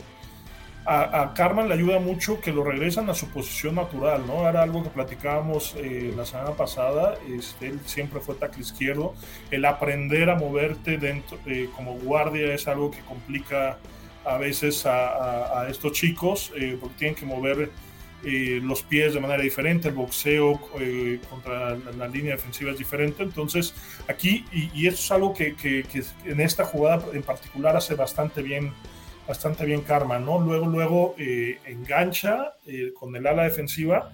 a, Carman le ayuda mucho que lo regresan a su posición natural, ¿no? Era algo que platicábamos eh, la semana pasada, este, él siempre fue tackle izquierdo, el aprender a moverte dentro como guardia es algo que complica a veces a, estos chicos eh, porque tienen que mover eh, los pies de manera diferente, el boxeo eh, contra la, línea defensiva es diferente. Entonces, aquí, y, eso es algo que, que, en esta jugada en particular hace bastante bien, bastante bien Karma, ¿no? Luego, luego engancha con el ala defensiva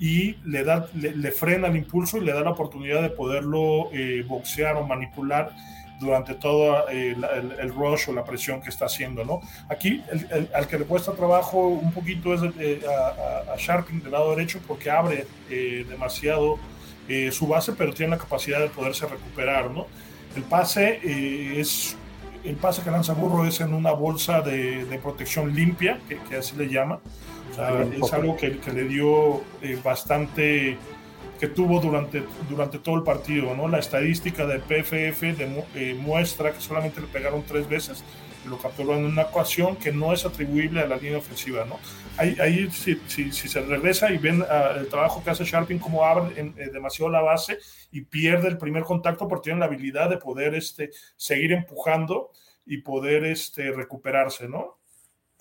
y le, da, le, frena el impulso y le da la oportunidad de poderlo boxear o manipular durante todo eh, el, rush o la presión que está haciendo, ¿no? Aquí al que le cuesta trabajo un poquito es eh, a, a, Sharping del lado derecho porque abre eh, demasiado su base, pero tiene la capacidad de poderse recuperar, ¿no? El pase es el pase que lanza Burro es en una bolsa de, protección limpia, que, así le llama. O sea, es algo que, que le dio bastante que tuvo durante, durante todo el partido. ¿no? La estadística del PFF eh, muestra que solamente le pegaron tres veces, lo capturó en una ecuación que no es atribuible a la línea ofensiva. ¿no? Ahí, ahí si, si, se regresa y ven ah, el trabajo que hace Sharping, como abre eh, demasiado la base y pierde el primer contacto porque tiene la habilidad de poder este, seguir empujando y poder este, recuperarse, ¿no?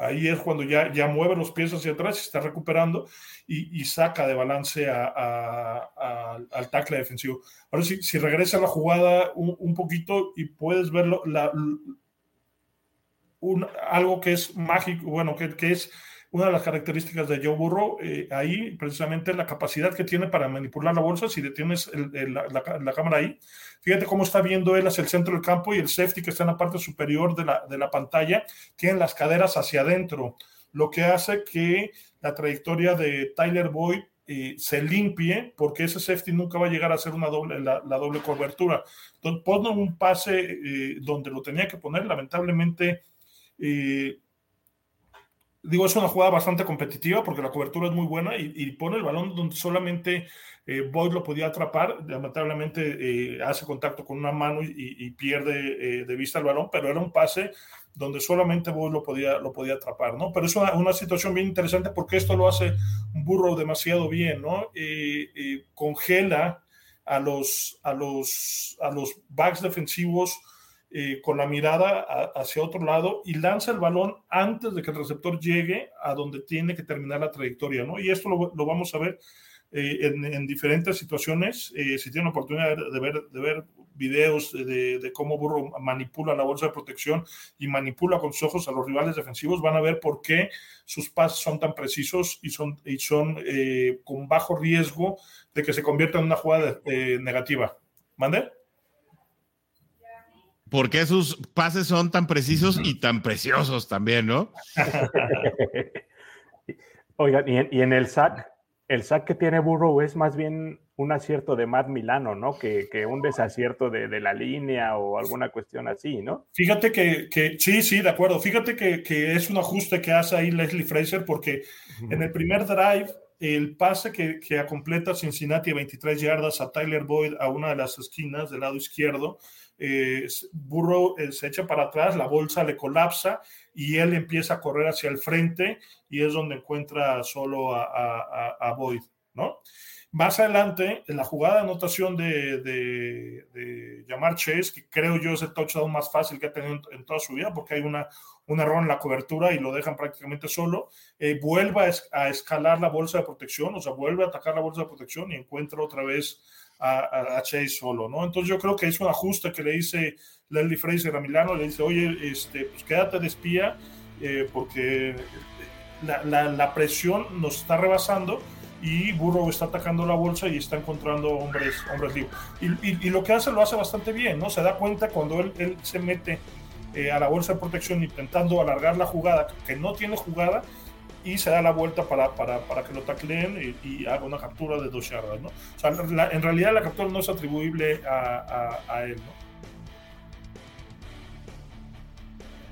Ahí es cuando ya, ya mueve los pies hacia atrás, y está recuperando y, saca de balance al tackle defensivo. Ahora, si, si regresa a la jugada un, poquito y puedes verlo, la, un, algo que es mágico, bueno, que, que es una de las características de Joe Burrow, eh, ahí precisamente la capacidad que tiene para manipular la bolsa, si detienes la, cámara ahí, fíjate cómo está viendo él hacia el centro del campo y el safety que está en la parte superior de la, de la pantalla, tiene las caderas hacia adentro, lo que hace que la trayectoria de Tyler Boyd eh, se limpie, porque ese safety nunca va a llegar a ser una doble, la, doble cobertura. Entonces, pone un pase eh, donde lo tenía que poner, lamentablemente. Eh, digo, es una jugada bastante competitiva porque la cobertura es muy buena y, pone el balón donde solamente Boyd lo podía atrapar. Lamentablemente hace contacto con una mano y, pierde de vista el balón, pero era un pase donde solamente vos lo podía, lo podía atrapar, ¿no? Pero es una, situación bien interesante porque esto lo hace un burro demasiado bien, ¿no? congela a los, a, los, a los backs defensivos eh, con la mirada hacia otro lado y lanza el balón antes de que el receptor llegue a donde tiene que terminar la trayectoria, ¿no? Y esto lo, vamos a ver eh, en, diferentes situaciones. Eh, si tienen oportunidad de ver, de ver videos de, cómo Burro manipula la bolsa de protección y manipula con sus ojos a los rivales defensivos, van a ver por qué sus pases son tan precisos y son, y son con bajo riesgo de que se convierta en una jugada negativa. ¿Mande? ¿Por qué sus pases son tan precisos y tan preciosos también, no? Oigan, y en, y en el SAC, el sack que tiene Burrow es más bien un acierto de Matt Milano, ¿no? Que, un desacierto de, la línea o alguna cuestión así, ¿no? Fíjate que, sí, sí, de acuerdo. Fíjate que, es un ajuste que hace ahí Leslie Fraser porque en el primer drive, el pase que, que completa Cincinnati a 23 yardas a Tyler Boyd a una de las esquinas del lado izquierdo, eh, Burrow eh, se echa para atrás, la bolsa le colapsa y él empieza a correr hacia el frente y es donde encuentra solo a, Boyd, ¿no? Más adelante, en la jugada de anotación de, de, de Chase, que creo yo es el touchdown más fácil que ha tenido en, toda su vida, porque hay una, un error en la cobertura y lo dejan prácticamente solo, eh, vuelve a, escalar la bolsa de protección, o sea, vuelve a atacar la bolsa de protección y encuentra otra vez a, Chase solo, ¿no? Entonces yo creo que es un ajuste que le dice Leslie Fraser a Milano, le dice, oye, este, pues quédate de espía, eh, porque la, presión nos está rebasando y Burrow está atacando la bolsa y está encontrando hombres, hombres libres. Y, lo que hace lo hace bastante bien, ¿no? Se da cuenta cuando él, se mete eh, a la bolsa de protección intentando alargar la jugada, que no tiene jugada, y se da la vuelta para, para, para que lo tacleen y, haga una captura de dos yardas, ¿no? O sea, en realidad la captura no es atribuible a, a, él, ¿no?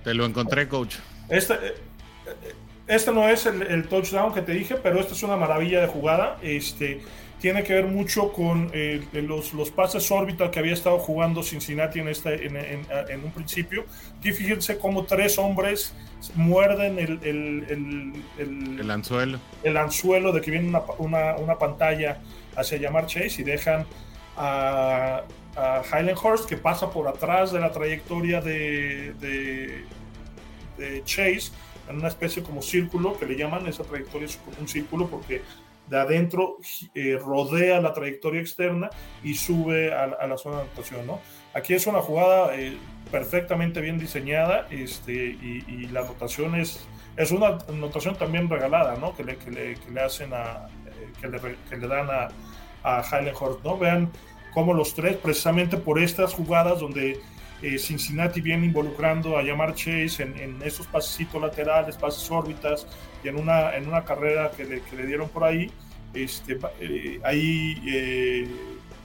Te lo encontré, coach. Este, eh, este no es el, el, touchdown que te dije, pero esta es una maravilla de jugada. Este, tiene que ver mucho con eh, los, los, pases órbita que había estado jugando Cincinnati en, este, en, en, un principio. Aquí fíjense cómo tres hombres muerden el, el, el, el anzuelo. El anzuelo de que viene una, una, una pantalla hacia llamar Chase y dejan a, a Highland Horse que pasa por atrás de la trayectoria de, de, de Chase en una especie como círculo que le llaman esa trayectoria es un círculo porque de adentro eh, rodea la trayectoria externa y sube a, la zona de anotación, ¿no? Aquí es una jugada eh, perfectamente bien diseñada este, y, la anotación es, es una anotación también regalada, ¿no? Que le, que le, que le hacen a, eh, que, le, que, le, dan a, a Highland ¿no? Vean cómo los tres, precisamente por estas jugadas donde Cincinnati viene involucrando a Yamar Chase en, en esos pasecitos laterales, pases órbitas, y en una, en una carrera que le, que le dieron por ahí, este, eh, ahí eh,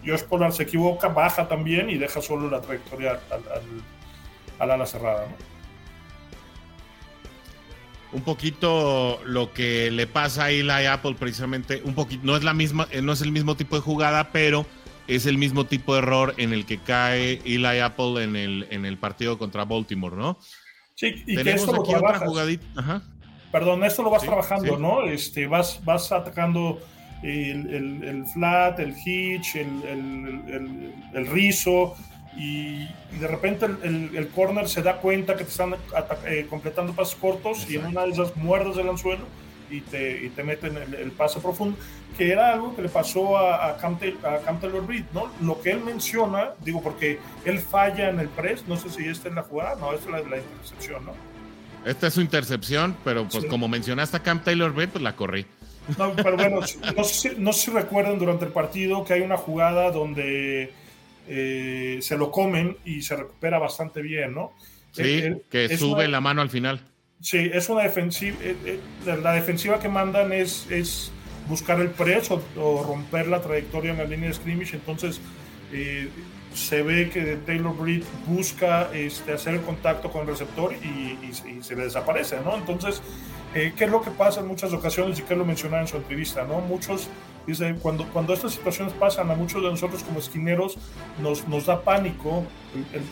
Josh Pollard se equivoca, baja también y deja solo la trayectoria al, ala cerrada. Un poquito lo que le pasa a Eli Apple precisamente, un poquito, no es la misma, no es el mismo tipo de jugada, pero es el mismo tipo de error en el que cae Eli Apple en el, en el partido contra Baltimore, ¿no? Sí, y Tenemos aquí otra jugadita. Ajá. Perdón, esto lo vas trabajando, ¿no? Este, vas, vas atacando el, flat, el hitch, el, el rizo, y, de repente el, corner se da cuenta que te están eh, completando pasos cortos y en una de esas muerdas del anzuelo y te, y te meten el, pase profundo, que era algo que le pasó a, a, Cam, Taylor Reed, ¿no? Lo que él menciona, digo, porque él falla en el press, no sé si esta es la jugada, no, esta es la, la intercepción, ¿no? Esta es su intercepción, pero pues como mencionaste a Cam Taylor Reed, pues la corrí. No, pero bueno, no sé, no si recuerdan durante el partido que hay una jugada donde eh, se lo comen y se recupera bastante bien, ¿no? Sí, que sube la mano al final. Sí, es una defensiva. Eh, eh, la defensiva que mandan es, es buscar el press o, romper la trayectoria en la línea de scrimmage. Entonces, eh, se ve que Taylor Breed busca este, hacer el contacto con el receptor y, se le desaparece, ¿no? Entonces, eh, ¿qué es lo que pasa en muchas ocasiones y qué lo mencionaba en su entrevista, ¿no? Muchos dicen, cuando, cuando estas situaciones pasan a muchos de nosotros como esquineros, nos, nos da pánico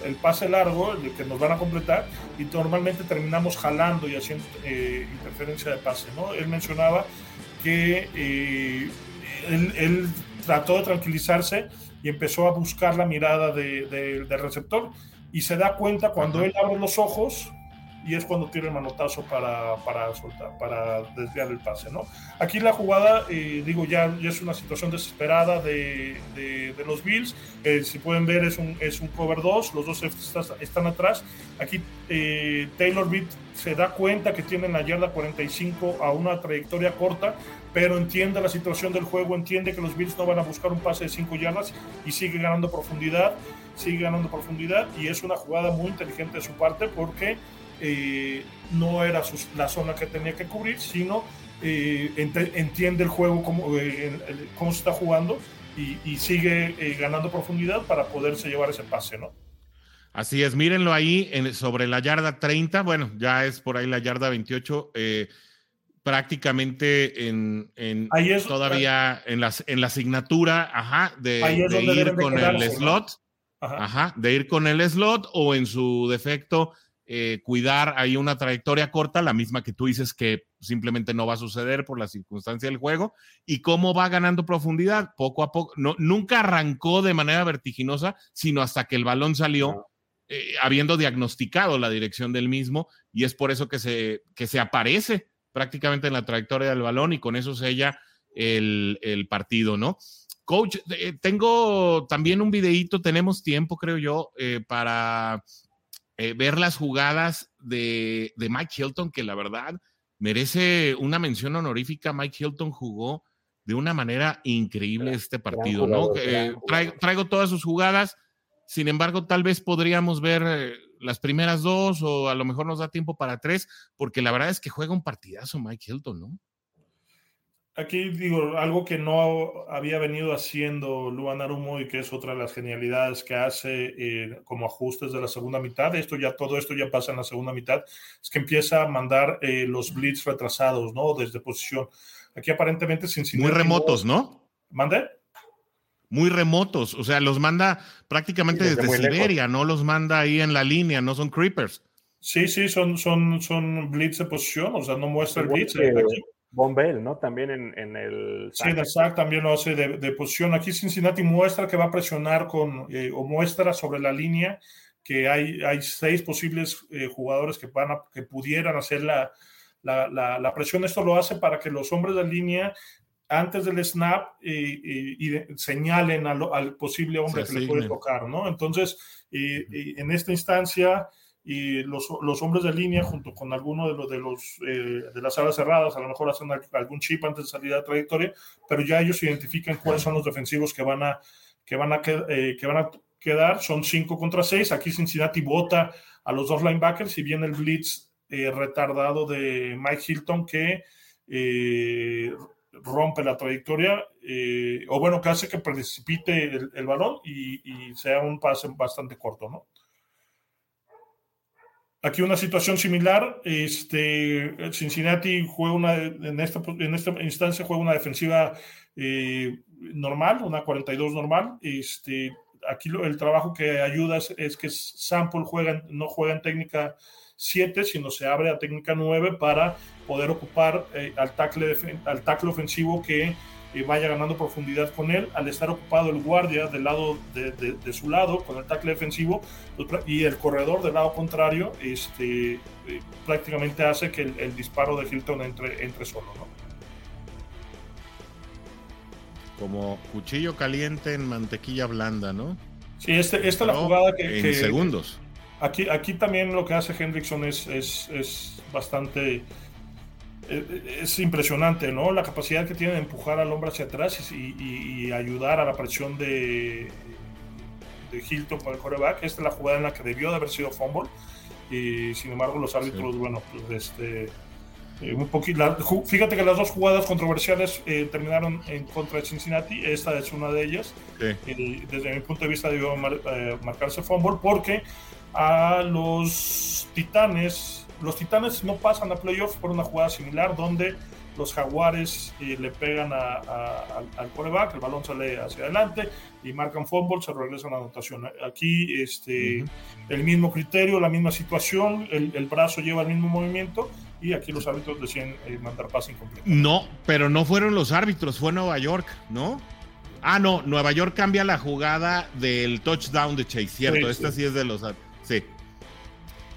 el, pase largo, el que nos van a completar, y normalmente terminamos jalando y haciendo eh, interferencia de pase, ¿no? Él mencionaba que eh, él trató de tranquilizarse y empezó a buscar la mirada de, del receptor y se da cuenta cuando él abre los ojos y es cuando tira el manotazo para, para soltar, para desviar el pase, ¿no? Aquí la jugada, eh, digo, ya, ya, es una situación desesperada de, de, los Bills. Eh, si pueden ver, es un, es un cover 2, los dos están atrás. Aquí eh, Taylor Beat se da cuenta que tiene la yarda 45 a una trayectoria corta, pero entiende la situación del juego, entiende que los Bills no van a buscar un pase de 5 yardas y sigue ganando profundidad, sigue ganando profundidad y es una jugada muy inteligente de su parte porque eh, no era la zona que tenía que cubrir, sino eh, entiende el juego, cómo, eh, cómo se está jugando y, sigue ganando profundidad para poderse llevar ese pase, ¿no? Así es, mírenlo ahí sobre la yarda 30, bueno, ya es por ahí la yarda 28, prácticamente en, todavía en la, en la asignatura, ajá, de, ir con el slot, ajá. de ir con el slot o en su defecto eh, cuidar ahí una trayectoria corta, la misma que tú dices que simplemente no va a suceder por la circunstancia del juego, y cómo va ganando profundidad poco a poco. No, nunca arrancó de manera vertiginosa, sino hasta que el balón salió, eh, habiendo diagnosticado la dirección del mismo, y es por eso que se, que se aparece prácticamente en la trayectoria del balón y con eso sella el, el partido, ¿no? Coach, eh, tengo también un videíto, tenemos tiempo, creo yo, para eh, ver las jugadas de, Mike Hilton, que la verdad merece una mención honorífica. Mike Hilton jugó de una manera increíble este partido, ¿no? Eh, traigo, todas sus jugadas, sin embargo, tal vez podríamos ver eh, las primeras dos o a lo mejor nos da tiempo para tres, porque la verdad es que juega un partidazo Mike Hilton, ¿no? Aquí digo, algo que no había venido haciendo Luan Arumo y que es otra de las genialidades que hace eh, como ajustes de la segunda mitad, esto ya, todo esto ya pasa en la segunda mitad, es que empieza a mandar eh, los blitz retrasados, ¿no? Desde posición. Aquí aparentemente Muy remotos, ¿no? ¿Mande? Muy remotos, o sea, los manda prácticamente desde, Siberia, no los manda ahí en la línea, no son creepers. Sí, sí, son, son, son blitz de posición, o sea, no muestra el blitz. Bombell, ¿no? También en, el... Sí, el SAC también lo hace de, posición. Aquí Cincinnati muestra que va a presionar con, eh, o muestra sobre la línea que hay, hay seis posibles eh, jugadores que, van a, que pudieran hacer la, la, presión. Esto lo hace para que los hombres de línea antes del snap y señalen al, posible hombre que le puede tocar, ¿no? Entonces, en esta instancia y los, los, hombres de línea junto con alguno de los de los eh, de las alas cerradas a lo mejor hacen algún chip antes de salir a la trayectoria pero ya ellos identifican cuáles son los defensivos que van a que van a eh, que van a quedar. Son 5 contra 6 aquí Cincinnati vota a los dos linebackers y viene el blitz eh, retardado de Mike Hilton que rompe la trayectoria o bueno que hace que precipite el, balón y, y sea un pase bastante corto no Aquí una situación similar, este, Cincinnati juega una, en esta, en esta instancia juega una defensiva eh, normal, una 42 normal. Este, aquí el trabajo que ayuda es, que Sample juega, no juega en técnica 7, sino se abre a técnica 9 para poder ocupar eh, al, tackle, al tackle ofensivo que vaya ganando profundidad con él, al estar ocupado el guardia del lado de, su lado con el tackle defensivo pues, y el corredor del lado contrario, este, eh, prácticamente hace que el, disparo de Hilton entre, entre solo, ¿no? Como cuchillo caliente en mantequilla blanda, ¿no? Sí, este, esta es la jugada que... En segundos. Aquí, aquí también lo que hace Hendrickson es, es, es bastante eh, es impresionante, ¿no? La capacidad que tiene de empujar al hombre hacia atrás y, ayudar a la presión de, de Hilton con el coreback. Esta es la jugada en la que debió de haber sido fumble. Y sin embargo, los árbitros, bueno, pues este, Eh, un poquito, fíjate que las dos jugadas controversiales eh, terminaron en contra de Cincinnati. Esta es una de ellas. desde mi punto de vista, debió marcarse fumble porque a los Titanes, los Titanes no pasan a playoffs por una jugada similar donde los jaguares le pegan al coreback, el balón sale hacia adelante y marcan fútbol, se regresa a la anotación. Aquí este, el mismo criterio, la misma situación, el, brazo lleva el mismo movimiento y aquí los árbitros deciden eh, mandar pase incompleto. No, pero no fueron los árbitros, fue Nueva York, ¿no? Ah, no, Nueva York cambia la jugada del touchdown de Chase, cierto, esta sí. es de los... Sí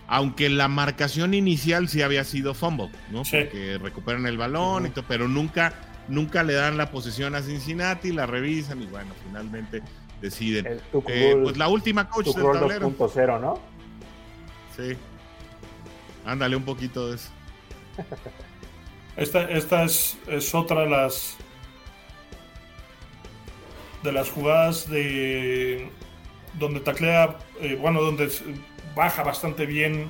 aunque la marcación inicial sí había sido fumble, ¿no? Porque recuperan el balón, y todo, pero nunca, nunca le dan la posesión a Cincinnati, la revisan y bueno, finalmente deciden. Eh, pues la última coach del tablero. 2.0, ¿no? Sí. Ándale un poquito de eso. Esta, esta es, es, otra de las de las jugadas de donde taclea, eh, bueno, donde baja bastante bien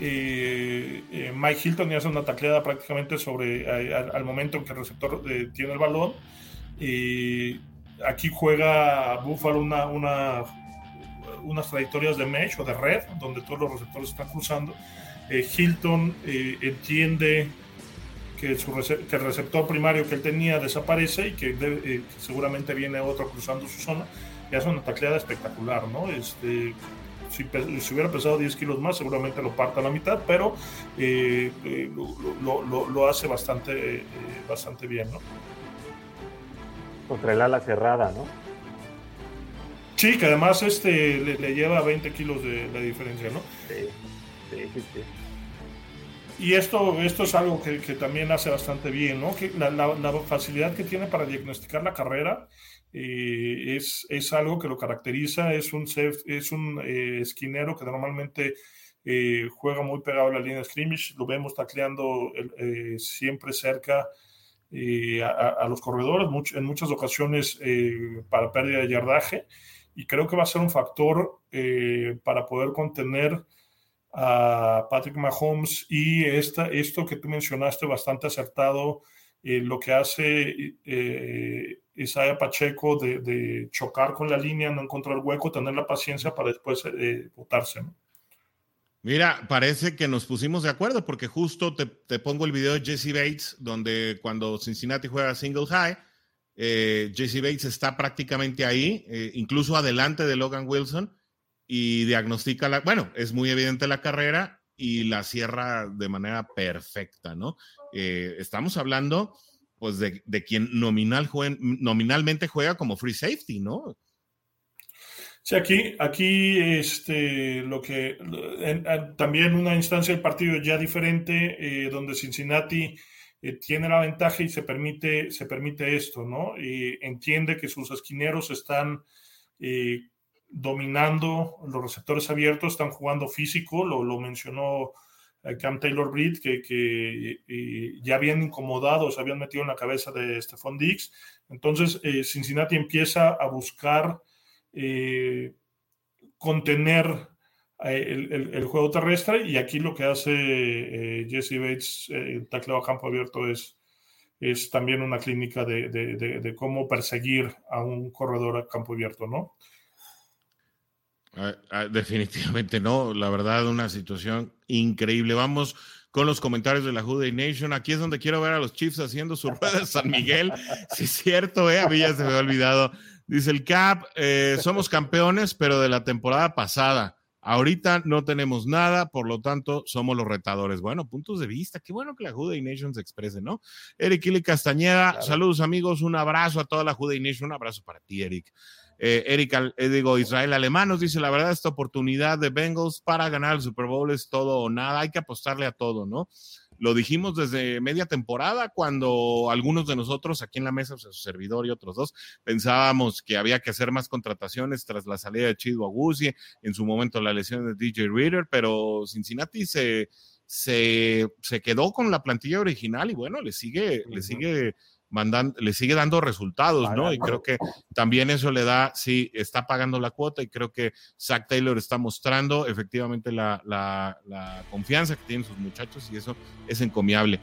eh, eh, Mike Hilton y hace una tacleada prácticamente sobre al momento en que el receptor tiene el balón. Y aquí juega Buffalo una, una, unas trayectorias de mesh o de red, donde todos los receptores están cruzando. Hilton entiende que, su que, el receptor primario que él tenía desaparece y que, seguramente viene otro cruzando su zona. Y hace una tacleada espectacular, ¿no? Este, si, hubiera pesado 10 kilos más, seguramente lo parta a la mitad, pero eh, eh, lo, hace bastante, eh, bastante bien, ¿no? Contra el ala cerrada, ¿no? Sí, que además este le, lleva 20 kilos de, diferencia, ¿no? Sí, sí, sí. Y esto, esto es algo que, también hace bastante bien, ¿no? Que la, la, facilidad que tiene para diagnosticar la carrera eh, es, es, algo que lo caracteriza, es un, es un eh, esquinero que normalmente eh, juega muy pegado a la línea de scrimmage, lo vemos tacleando siempre cerca a, los corredores, en muchas ocasiones para pérdida de yardaje, y creo que va a ser un factor para poder contener a Patrick Mahomes y esta, esto que tú mencionaste bastante acertado, lo que hace Isaiah Pacheco de, chocar con la línea, no encontrar hueco, tener la paciencia para después eh, votarse. Mira, parece que nos pusimos de acuerdo porque justo te, pongo el video de Jesse Bates, donde cuando Cincinnati juega single high, eh, Jesse Bates está prácticamente ahí, eh, incluso adelante de Logan Wilson, y diagnostica la, bueno, es muy evidente la carrera y la cierra de manera perfecta, ¿no? Estamos hablando pues de, quien nominal nominalmente juega como free safety, ¿no? Sí, aquí, aquí este, lo que también una instancia del partido ya diferente, eh, donde Cincinnati eh, tiene la ventaja y se permite, se permite esto, ¿no? Y entiende que sus esquineros están eh, dominando los receptores abiertos, están jugando físico, lo, lo mencionó Cam Taylor Britt, que, ya habían incomodado, se habían metido en la cabeza de Stephon Diggs. Entonces, eh, Cincinnati empieza a buscar eh, contener eh, el, juego terrestre y aquí lo que hace Jesse Bates, el tacleo a campo abierto, es, es también una clínica de, de, cómo perseguir a un corredor a campo abierto, ¿no? Ah, ah, definitivamente no, la verdad, una situación increíble. Vamos con los comentarios de la Juday Nation. Aquí es donde quiero ver a los Chiefs haciendo su rueda de San Miguel. Sí, es cierto, ¿eh? a mí ya se me ha olvidado. Dice el Cap, eh, somos campeones, pero de la temporada pasada. Ahorita no tenemos nada, por lo tanto, somos los retadores. Bueno, puntos de vista. Qué bueno que la Juday Nation se exprese, ¿no? Eric Ili Castañeda, saludos amigos, un abrazo a toda la Juday Nation, un abrazo para ti, Eric. Eh, Eric, eh, digo, Israel Alemán nos dice, la verdad, esta oportunidad de Bengals para ganar el Super Bowl es todo o nada, hay que apostarle a todo, ¿no? Lo dijimos desde media temporada cuando algunos de nosotros aquí en la mesa, su servidor y otros dos, pensábamos que había que hacer más contrataciones tras la salida de Chido Agusi, en su momento la lesión de DJ Reader, pero Cincinnati se, se, se quedó con la plantilla original y bueno, le sigue, le sigue mandan, le sigue dando resultados, ¿no? Y creo que también eso le da, sí, está pagando la cuota y creo que Zach Taylor está mostrando efectivamente la, la confianza que tienen sus muchachos y eso es encomiable.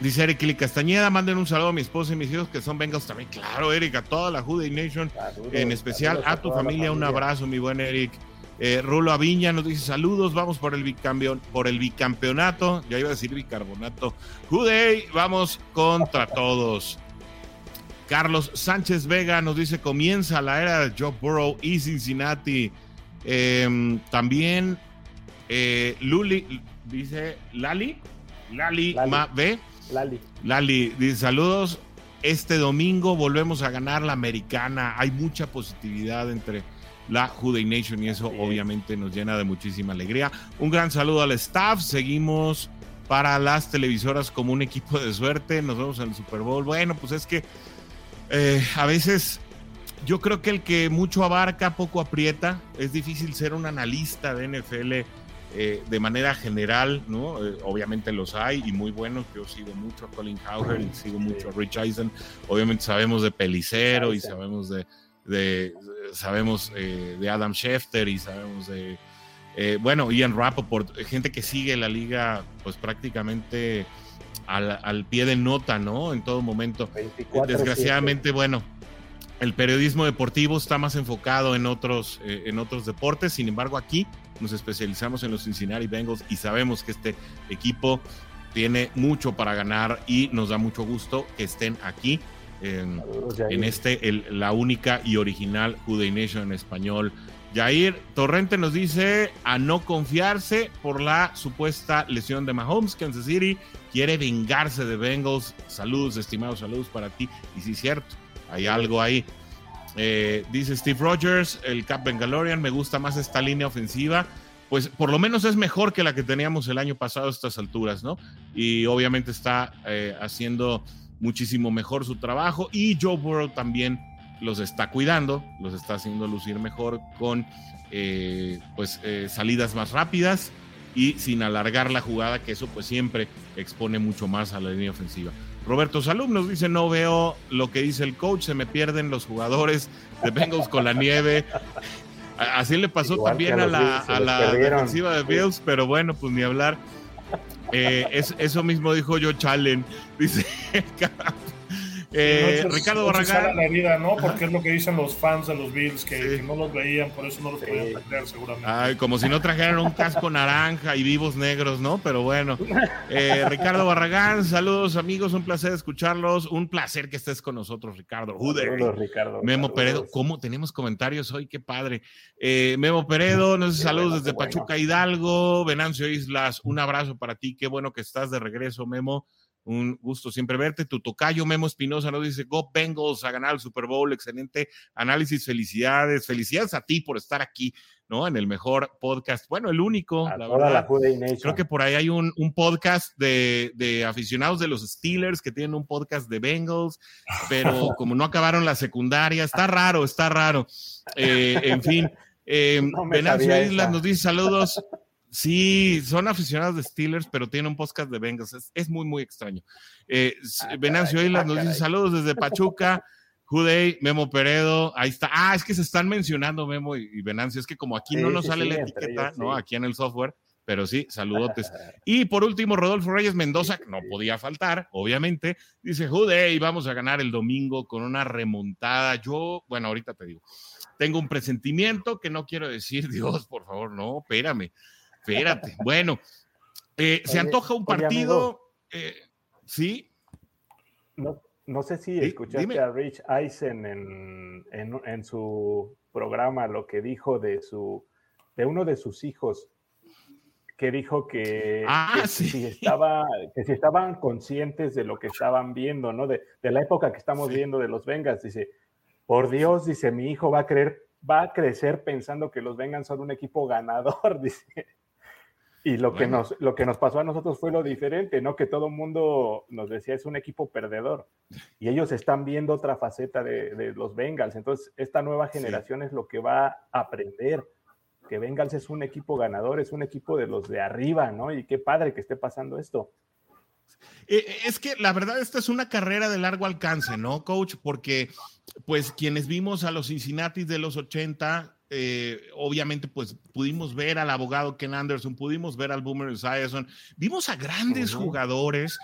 Dice Eric Lee Castañeda, manden un saludo a mi esposa y mis hijos que son Bengals también. Claro, Eric, a toda la Jude Nation, en especial a, tu familia, un abrazo, mi buen Eric. Eh, Rulo Aviña nos dice saludos, vamos por el, bicampeón, por el bicampeonato, ya iba a decir bicarbonato. Jude, vamos contra todos. Carlos Sánchez Vega nos dice comienza la era de Joe Burrow y Cincinnati. Em, también eh, Luli, dice Lali, Lali, Lali. Ma, Lali. Lali, dice saludos. Este domingo volvemos a ganar la americana. Hay mucha positividad entre la Juday Nation y eso obviamente nos llena de muchísima alegría. Un gran saludo al staff. Seguimos para las televisoras como un equipo de suerte. Nos vemos en el Super Bowl. Bueno, pues es que eh, a veces yo creo que el que mucho abarca, poco aprieta. Es difícil ser un analista de NFL eh, de manera general, ¿no? Eh, obviamente los hay y muy buenos. Yo sigo mucho a Colin Cowherd y sigo mucho a Rich Eisen. Obviamente sabemos de Pelicero y sabemos de, de sabemos eh, de Adam Schefter y sabemos de bueno Ian Rappaport, gente que sigue la liga pues prácticamente al, al pie de nota, ¿no? En todo momento. Desgraciadamente, bueno, el periodismo deportivo está más enfocado en otros, en otros deportes. Sin embargo, aquí nos especializamos en los Cincinnati Bengals y sabemos que este equipo tiene mucho para ganar y nos da mucho gusto que estén aquí en, este, la única y original Juday Nation en español. Jair Torrente nos dice a no confiarse por la supuesta lesión de Mahomes. Kansas City quiere vengarse de Bengals. Saludos, estimados, saludos para ti. Y sí, cierto, hay algo ahí. Eh, dice Steve Rogers, el Cap Bengalorian, me gusta más esta línea ofensiva. Pues por lo menos es mejor que la que teníamos el año pasado a estas alturas, ¿no? Y obviamente está eh, haciendo muchísimo mejor su trabajo y Joe Burrow también los está cuidando, los está haciendo lucir mejor con eh, pues salidas más rápidas y sin alargar la jugada, que eso pues siempre expone mucho más a la línea ofensiva. Roberto Salum nos dice, no veo lo que dice el coach, se me pierden los jugadores de Bengals con la nieve. Así le pasó también a, la, defensiva de Bills, pero bueno, pues ni hablar. Eh, eso mismo dijo yo Chalen. Dice, Eh, Ricardo Barragán. la herida, ¿no? Porque es lo que dicen los fans de los Bills, que, no los veían, por eso no los podían perder, seguramente. Ay, como si no trajeran un casco naranja y vivos negros, ¿no? Pero bueno. Eh, Ricardo Barragán, saludos amigos, un placer escucharlos. Un placer que estés con nosotros, Ricardo. Saludos, Ricardo. Memo Peredo, ¿cómo tenemos comentarios hoy? Qué padre. Eh, Memo Peredo, nos saludos desde Pachuca Hidalgo. Venancio Islas, un abrazo para ti. Qué bueno que estás de regreso, Memo. Un gusto siempre verte. Tu tocayo Memo Espinosa nos dice, Go Bengals a ganar el Super Bowl. Excelente análisis. Felicidades. Felicidades a ti por estar aquí, ¿no? En el mejor podcast. Bueno, el único, la verdad. creo que por ahí hay un, podcast de, aficionados de los Steelers que tienen un podcast de Bengals, pero como no acabaron la secundaria, está raro, está raro. Eh, en fin. Eh, Venancio Islas nos dice saludos. Sí, son aficionados de Steelers, pero tienen un podcast de Bengals. Es, muy, muy extraño. Eh, ah, Venancio Islas ah, nos dice saludos desde Pachuca. Judey, Memo Peredo, ahí está. Ah, es que se están mencionando Memo y, Venancio. Es que como aquí no nos sale la etiqueta, ¿no? Aquí en el software, pero sí, saludotes. y por último, Rodolfo Reyes Mendoza, no podía faltar, obviamente, dice Judey, vamos a ganar el domingo con una remontada. Yo, bueno, ahorita te digo, tengo un presentimiento que no quiero decir, Dios, por favor, no, espérame. Espérate. Bueno, eh, se antoja un partido. Eh, ¿Sí? No, no sé si escuchaste a Rich Eisen en, en, su programa lo que dijo de su de uno de sus hijos que dijo que, ah, si estaba, que si estaban conscientes de lo que estaban viendo, ¿no? De, de la época que estamos viendo de los Vengas, dice, por Dios, dice, mi hijo va a creer, va a crecer pensando que los Vengas son un equipo ganador, dice. Y lo, que nos, lo que nos pasó a nosotros fue lo diferente, ¿no? Que todo el mundo nos decía es un equipo perdedor. Y ellos están viendo otra faceta de, los Bengals. Entonces, esta nueva generación es lo que va a aprender. Que Bengals es un equipo ganador, es un equipo de los de arriba, ¿no? Y qué padre que esté pasando esto. Eh, eh, es que la verdad esta es una carrera de largo alcance, ¿no, coach? Porque pues quienes vimos a los Cincinnati de los 80, eh, obviamente pues pudimos ver al abogado Ken Anderson, pudimos ver al Boomer Esiason, vimos a grandes jugadores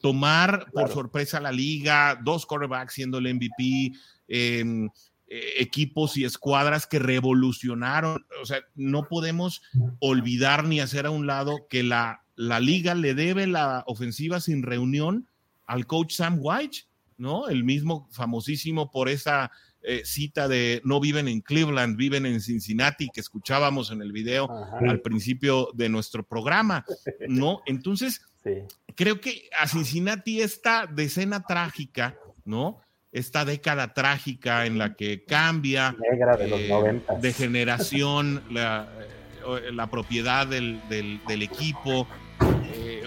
tomar por sorpresa la liga, dos quarterbacks siendo el MVP, em, equipos y escuadras que revolucionaron. O sea, no podemos olvidar ni hacer a un lado que la la liga le debe la ofensiva sin reunión al coach Sam White, ¿no? El mismo famosísimo por esa eh, cita de no viven en Cleveland, viven en Cincinnati, que escuchábamos en el video al principio de nuestro programa, ¿no? Entonces, creo que a Cincinnati esta decena trágica, ¿no? Esta década trágica en la que cambia de, eh, generación la, eh, la propiedad del, del equipo,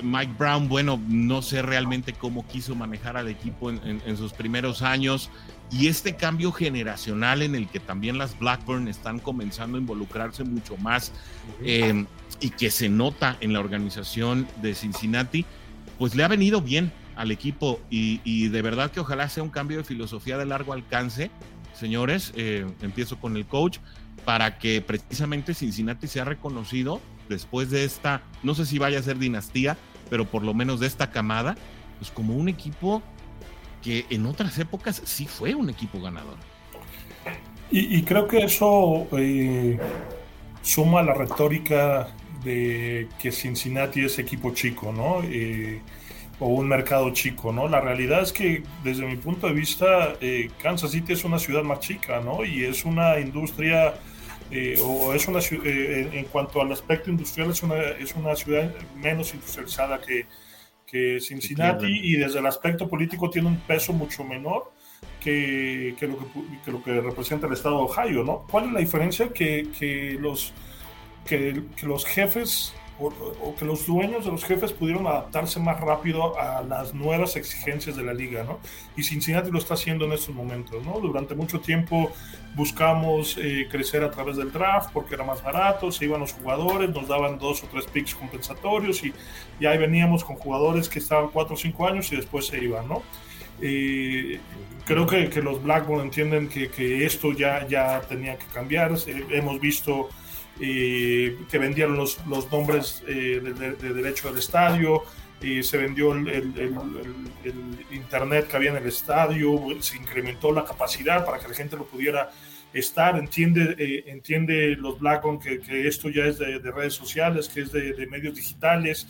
Mike Brown, bueno, no sé realmente cómo quiso manejar al equipo en, sus primeros años y este cambio generacional en el que también las Blackburn están comenzando a involucrarse mucho más em, y que se nota en la organización de Cincinnati, pues le ha venido bien al equipo y, de verdad que ojalá sea un cambio de filosofía de largo alcance, señores, eh, empiezo con el coach, para que precisamente Cincinnati sea reconocido después de esta, no sé si vaya a ser dinastía, pero por lo menos de esta camada, pues como un equipo que en otras épocas sí fue un equipo ganador. Y, creo que eso eh, suma la retórica de que Cincinnati es equipo chico, ¿no? Eh, o un mercado chico, ¿no? La realidad es que desde mi punto de vista, eh, Kansas City es una ciudad más chica, ¿no? Y es una industria o es una eh, en cuanto al aspecto industrial es una, es una ciudad menos industrializada que, que Cincinnati y desde el aspecto político tiene un peso mucho menor que, que, lo, que, que, lo que representa el estado de Ohio, ¿no? ¿Cuál es la diferencia? Que, que los, que, los jefes o, que los dueños de los jefes pudieron adaptarse más rápido a las nuevas exigencias de la liga, ¿no? Y Cincinnati lo está haciendo en estos momentos, ¿no? Durante mucho tiempo buscamos eh, crecer a través del draft porque era más barato, se iban los jugadores, nos daban dos o tres picks compensatorios y, y ahí veníamos con jugadores que estaban cuatro o cinco años y después se iban, ¿no? Eh, creo que, que, los Blackburn entienden que, que, esto ya, ya tenía que cambiar. hemos visto que vendieron los, los nombres eh, de, derecho del estadio, y se vendió el, el, internet que había en el estadio, se incrementó la capacidad para que la gente lo pudiera estar, entiende, eh, entiende los Blackon que, que, esto ya es de, redes sociales, que es de, medios digitales.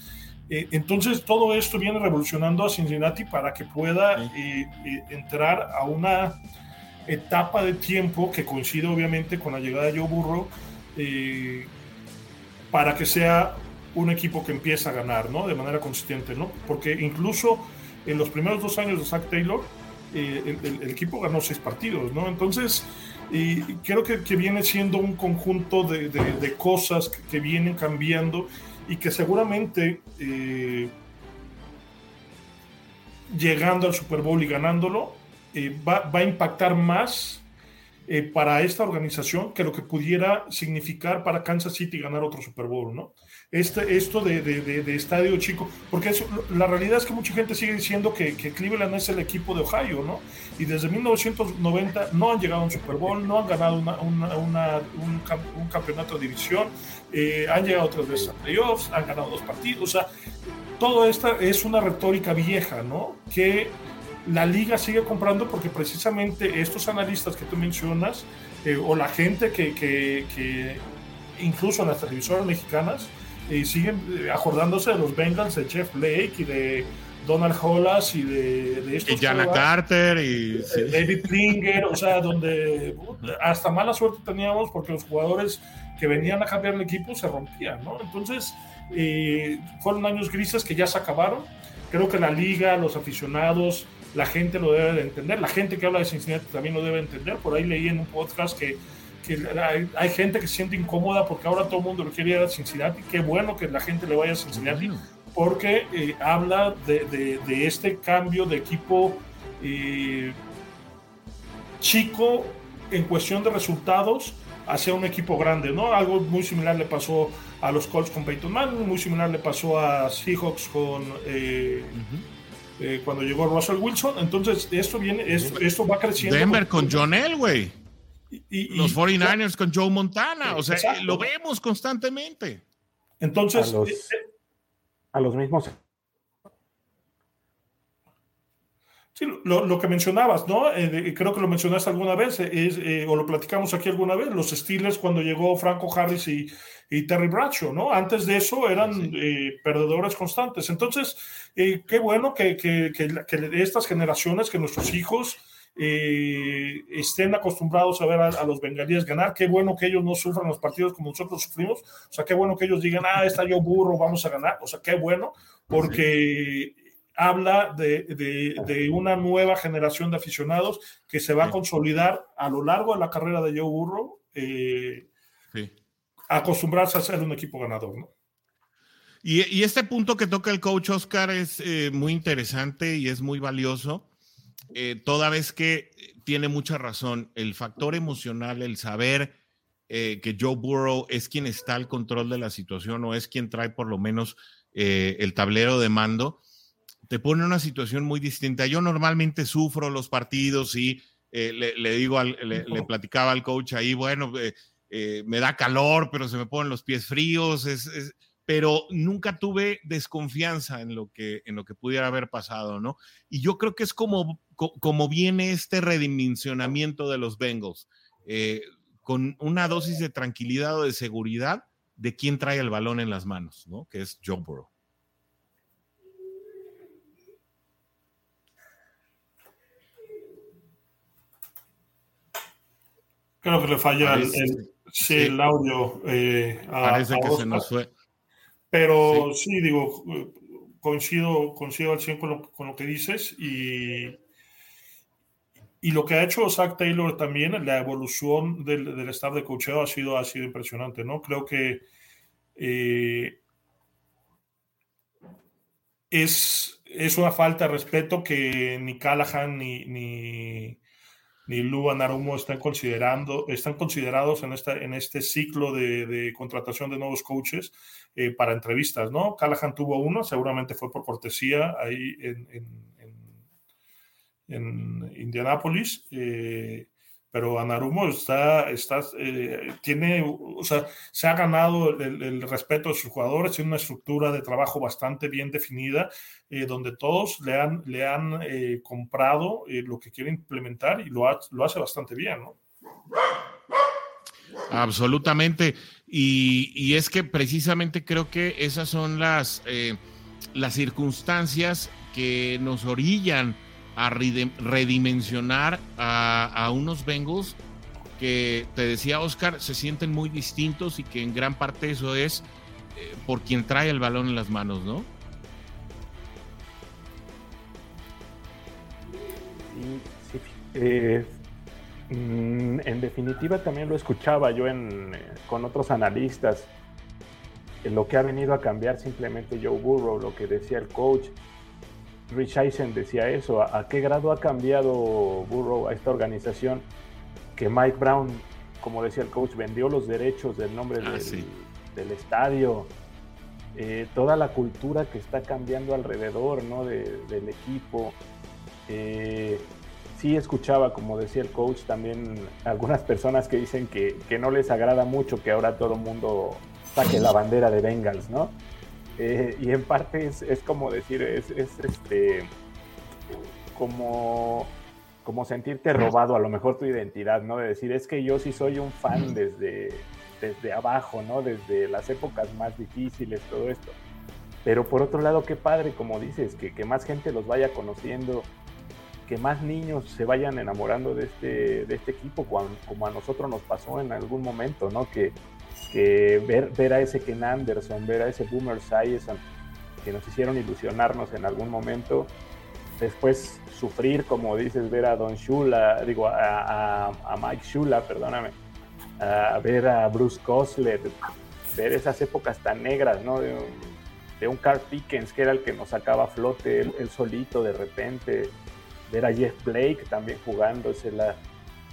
Eh, entonces todo esto viene revolucionando a Cincinnati para que pueda entrar a una etapa de tiempo que coincide obviamente con la llegada de Joe Burrow, eh, para que sea un equipo que empiece a ganar, ¿no? De manera consistente, ¿no? Porque incluso en los primeros dos años de Zach Taylor, eh, el, equipo ganó seis partidos, ¿no? Entonces, creo que, viene siendo un conjunto de, cosas que, vienen cambiando y que seguramente eh, llegando al Super Bowl y ganándolo, va, va, a impactar más eh, para esta organización que lo que pudiera significar para Kansas City ganar otro Super Bowl, ¿no? Este, esto de, de, estadio chico, porque la realidad es que mucha gente sigue diciendo que, que, Cleveland es el equipo de Ohio, ¿no? Y desde 1990 no han llegado a un Super Bowl, no han ganado una, una, un, un, campeonato de división, eh, han llegado otras veces a playoffs, han ganado dos partidos, o sea, todo esto es una retórica vieja, ¿no? Que la liga sigue comprando porque precisamente estos analistas que tú mencionas, eh, o la gente que, que, incluso en las televisoras mexicanas, eh, siguen eh, acordándose de los Bengals, de Jeff Blake y de Donald Hollas y de, de estos. Y Jana Carter y. David Klinger, o sea, donde hasta mala suerte teníamos porque los jugadores que venían a cambiar el equipo se rompían, ¿no? Entonces, fueron años grises que ya se acabaron. Creo que la liga, los aficionados, la gente lo debe de entender, la gente que habla de Cincinnati también lo debe entender. Por ahí leí en un podcast que, hay, gente que se siente incómoda porque ahora todo el mundo lo quiere ir a Cincinnati. Qué bueno que la gente le vaya a Cincinnati porque eh, habla de, este cambio de equipo eh, chico en cuestión de resultados hacia un equipo grande, ¿no? Algo muy similar le pasó a los Colts con Peyton Manning, muy similar le pasó a Seahawks con eh, eh, cuando llegó Russell Wilson. Entonces, esto viene, esto, va creciendo. Denver con, John Elway. Y, los 49ers con Joe Montana. O sea, lo vemos constantemente. Entonces, a los mismos lo, que mencionabas, ¿no? Eh, creo que lo mencionaste alguna vez, eh, es, eh, o lo platicamos aquí alguna vez, los Steelers cuando llegó Franco Harris y, Terry Bradshaw, ¿no? Antes de eso eran perdedores constantes. Entonces, qué bueno que, que, estas generaciones, que nuestros hijos estén acostumbrados a ver a, los bengalíes ganar, qué bueno que ellos no sufran los partidos como nosotros sufrimos, o sea, qué bueno que ellos digan, ah, está yo burro, vamos a ganar, o sea, qué bueno, porque habla de, una nueva generación de aficionados que se va a consolidar a lo largo de la carrera de Joe Burrow, eh, acostumbrarse a ser un equipo ganador, ¿no? Y, este punto que toca el coach Oscar es eh, muy interesante y es muy valioso, eh, toda vez que tiene mucha razón, el factor emocional, el saber que Joe Burrow es quien está al control de la situación o es quien trae por lo menos el tablero de mando, te pone en una situación muy distinta. Yo normalmente sufro los partidos y eh, le, digo, le, platicaba al coach ahí, bueno, eh, eh, me da calor, pero se me ponen los pies fríos, pero nunca tuve desconfianza en lo, que, en lo que pudiera haber pasado, ¿no? Y yo creo que es como, como viene este redimensionamiento de los Bengals, con una dosis de tranquilidad o de seguridad de quién trae el balón en las manos, ¿no? Que es Joe Burrow. Creo que le falla el, audio. Eh, Parece que se nos fue. Pero sí, digo, coincido, coincido al 100 con lo, con lo que dices y, y lo que ha hecho Zach Taylor también, la evolución del, del staff de cocheo ha sido, ha sido impresionante, ¿no? Creo que eh, es, es una falta de respeto que ni Callahan ni, ni, ni Lu Narumo están considerando, están considerados en, esta, en este ciclo de, contratación de nuevos coaches eh, para entrevistas, ¿no? Callahan tuvo uno, seguramente fue por cortesía ahí en, en, Indianápolis. Eh, pero Anarumo está, está eh, tiene, o sea, se ha ganado el, respeto de sus jugadores, tiene una estructura de trabajo bastante bien definida, eh, donde todos le han, le han eh, comprado lo que quiere implementar y lo, lo hace bastante bien, ¿no? Absolutamente. Y, y, es que precisamente creo que esas son las, las circunstancias que nos orillan a redimensionar a, unos Bengals que, te decía Oscar, se sienten muy distintos y que en gran parte eso es eh, por quien trae el balón en las manos, ¿no? Eh, mm, en definitiva también lo escuchaba yo eh, con otros analistas, lo que ha venido a cambiar simplemente Joe Burrow, lo que decía el coach, Rich Eisen decía eso, ¿a, qué grado ha cambiado Burrow a esta organización que Mike Brown, como decía el coach, vendió los derechos del nombre ah, del, estadio? Eh, toda la cultura que está cambiando alrededor ¿no? del equipo. Eh, sí escuchaba, como decía el coach, también algunas personas que dicen que, que no les agrada mucho que ahora todo el mundo saque la bandera de Bengals, ¿no? Eh, y en parte es, como decir, es, este como, como sentirte robado a lo mejor tu identidad, ¿no? De decir, es que yo sí soy un fan desde, desde abajo, ¿no? Desde las épocas más difíciles, todo esto. Pero por otro lado, qué padre, como dices, que, que más gente los vaya conociendo, que más niños se vayan enamorando de este, de este equipo, como a nosotros nos pasó en algún momento, ¿no? Que, que ver, ver a ese Ken Anderson, ver a ese Boomer Esiason, que nos hicieron ilusionarnos en algún momento, después sufrir, como dices, ver a Don Shula, digo, a, Mike Shula, perdóname, ver a Bruce Coslet, ver esas épocas tan negras, ¿no? De, un Carl Pickens, que era el que nos sacaba a flote, el solito de repente, ver a Jeff Blake también jugándosela,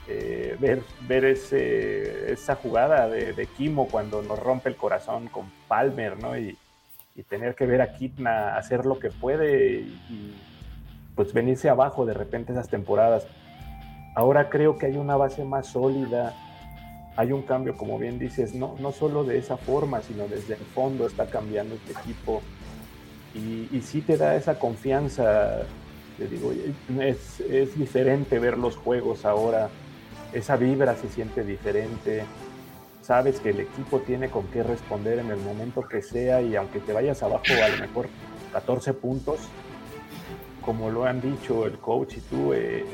eh, ver, ver esa jugada de, de, Kimo cuando nos rompe el corazón con Palmer, ¿no? Y, y tener que ver a Kitna hacer lo que puede y, pues venirse abajo de repente esas temporadas. Ahora creo que hay una base más sólida, hay un cambio, como bien dices, no, no solo de esa forma, sino desde el fondo está cambiando este equipo y, y sí te da esa confianza. Te digo, es, es diferente ver los juegos ahora, esa vibra se siente diferente sabes que el equipo tiene con qué responder en el momento que sea y aunque te vayas abajo a lo mejor 14 puntos, como lo han dicho el coach y tú, eh,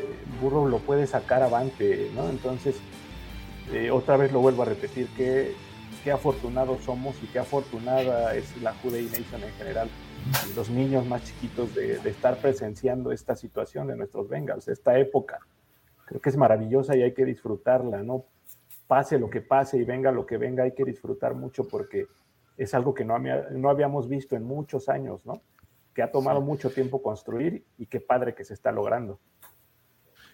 Burro lo puede sacar avante, ¿no? Entonces, eh, otra vez lo vuelvo a repetir, que qué afortunados somos y qué afortunada es la Juday Nation en general, los niños más chiquitos de, de, estar presenciando esta situación de nuestros Bengals, esta época. Creo que es maravillosa y hay que disfrutarla, ¿no? pase lo que pase y venga lo que venga, hay que disfrutar mucho porque es algo que no, no habíamos visto en muchos años, ¿no? Que ha tomado mucho tiempo construir y qué padre que se está logrando.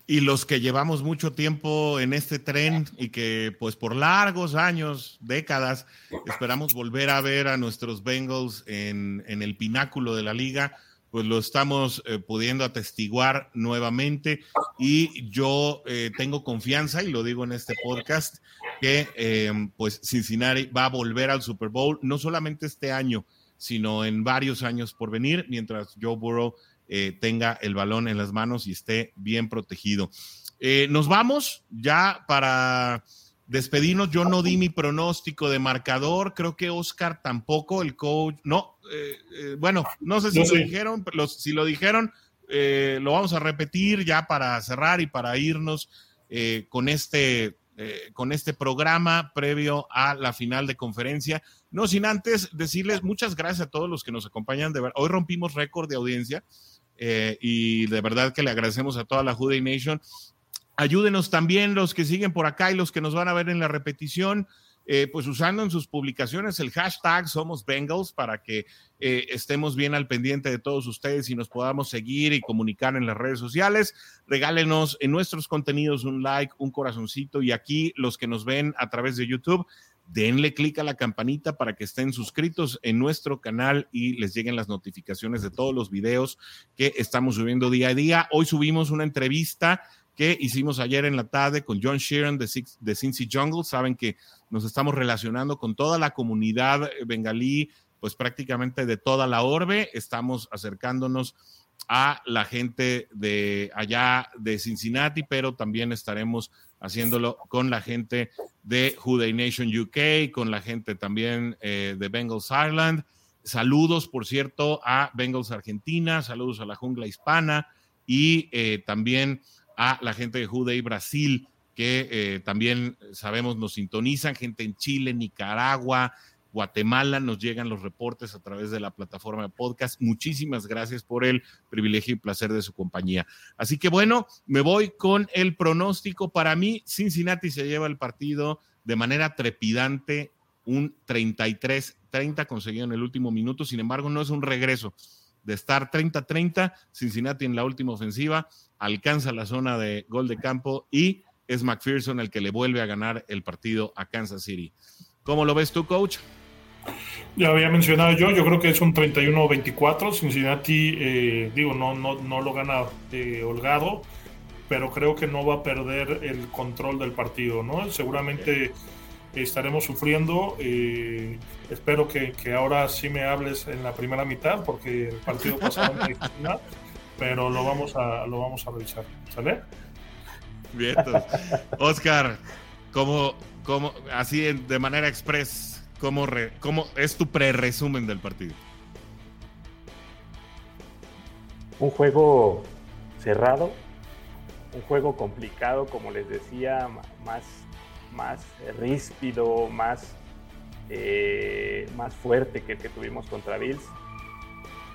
Y los que llevamos mucho tiempo en este tren y que pues por largos años, décadas, esperamos volver a ver a nuestros Bengals en, en el pináculo de la liga, pues lo estamos eh, pudiendo atestiguar nuevamente y yo eh, tengo confianza, y lo digo en este podcast, que em, pues Cincinnati va a volver al Super Bowl, no solamente este año, sino en varios años por venir, mientras Joe Burrow eh, tenga el balón en las manos y esté bien protegido. nos vamos ya para despedirnos. Yo no di mi pronóstico de marcador, creo que Oscar tampoco, el coach, no, eh, eh, bueno, no sé si lo dijeron, los, si lo dijeron, eh, lo vamos a repetir ya para cerrar y para irnos con este con este programa previo a la final de conferencia. No sin antes decirles muchas gracias a todos los que nos acompañan. De hoy rompimos récord de audiencia y de verdad que le agradecemos a toda la Juday Nation. Ayúdenos también los que siguen por acá y los que nos van a ver en la repetición. Eh, pues usando en sus publicaciones el hashtag Somos Bengals para que eh, estemos bien al pendiente de todos ustedes y nos podamos seguir y comunicar en las redes sociales. Regálenos en nuestros contenidos un like, un corazoncito y aquí los que nos ven a través de YouTube, denle clic a la campanita para que estén suscritos en nuestro canal y les lleguen las notificaciones de todos los videos que estamos subiendo día a día. Hoy subimos una entrevista que hicimos ayer en la tarde con John Sheeran de, de Cincy Jungle. Saben que nos estamos relacionando con toda la comunidad bengalí, pues prácticamente de toda la orbe. Estamos acercándonos a la gente de allá de Cincinnati, pero también estaremos haciéndolo con la gente de Juday Nation UK, con la gente también eh, de Bengals Ireland. Saludos, por cierto, a Bengals Argentina, saludos a la jungla hispana y eh, también a la gente de Juday Brasil, que eh, también sabemos nos sintonizan, gente en Chile, Nicaragua, Guatemala, nos llegan los reportes a través de la plataforma de podcast. Muchísimas gracias por el privilegio y placer de su compañía. Así que bueno, me voy con el pronóstico. Para mí, Cincinnati se lleva el partido de manera trepidante, un 33-30 conseguido en el último minuto. Sin embargo, no es un regreso de estar 30-30. Cincinnati en la última ofensiva alcanza la zona de gol de campo y es McPherson el que le vuelve a ganar el partido a Kansas City. ¿Cómo lo ves tú, coach? Ya había mencionado yo, yo creo que es un 31-24. Cincinnati, eh, digo, no, no, no lo gana eh, holgado, pero creo que no va a perder el control del partido, ¿no? Seguramente estaremos sufriendo. Eh, espero que, que, ahora sí me hables en la primera mitad, porque el partido pasado me pero lo vamos a, lo vamos a revisar. ¿Sale? Bien, Oscar, ¿cómo, cómo, así de manera express, cómo, cómo es tu pre-resumen del partido? Un juego cerrado, un juego complicado, como les decía, más, más ríspido, más, eh, más fuerte que el que tuvimos contra Bills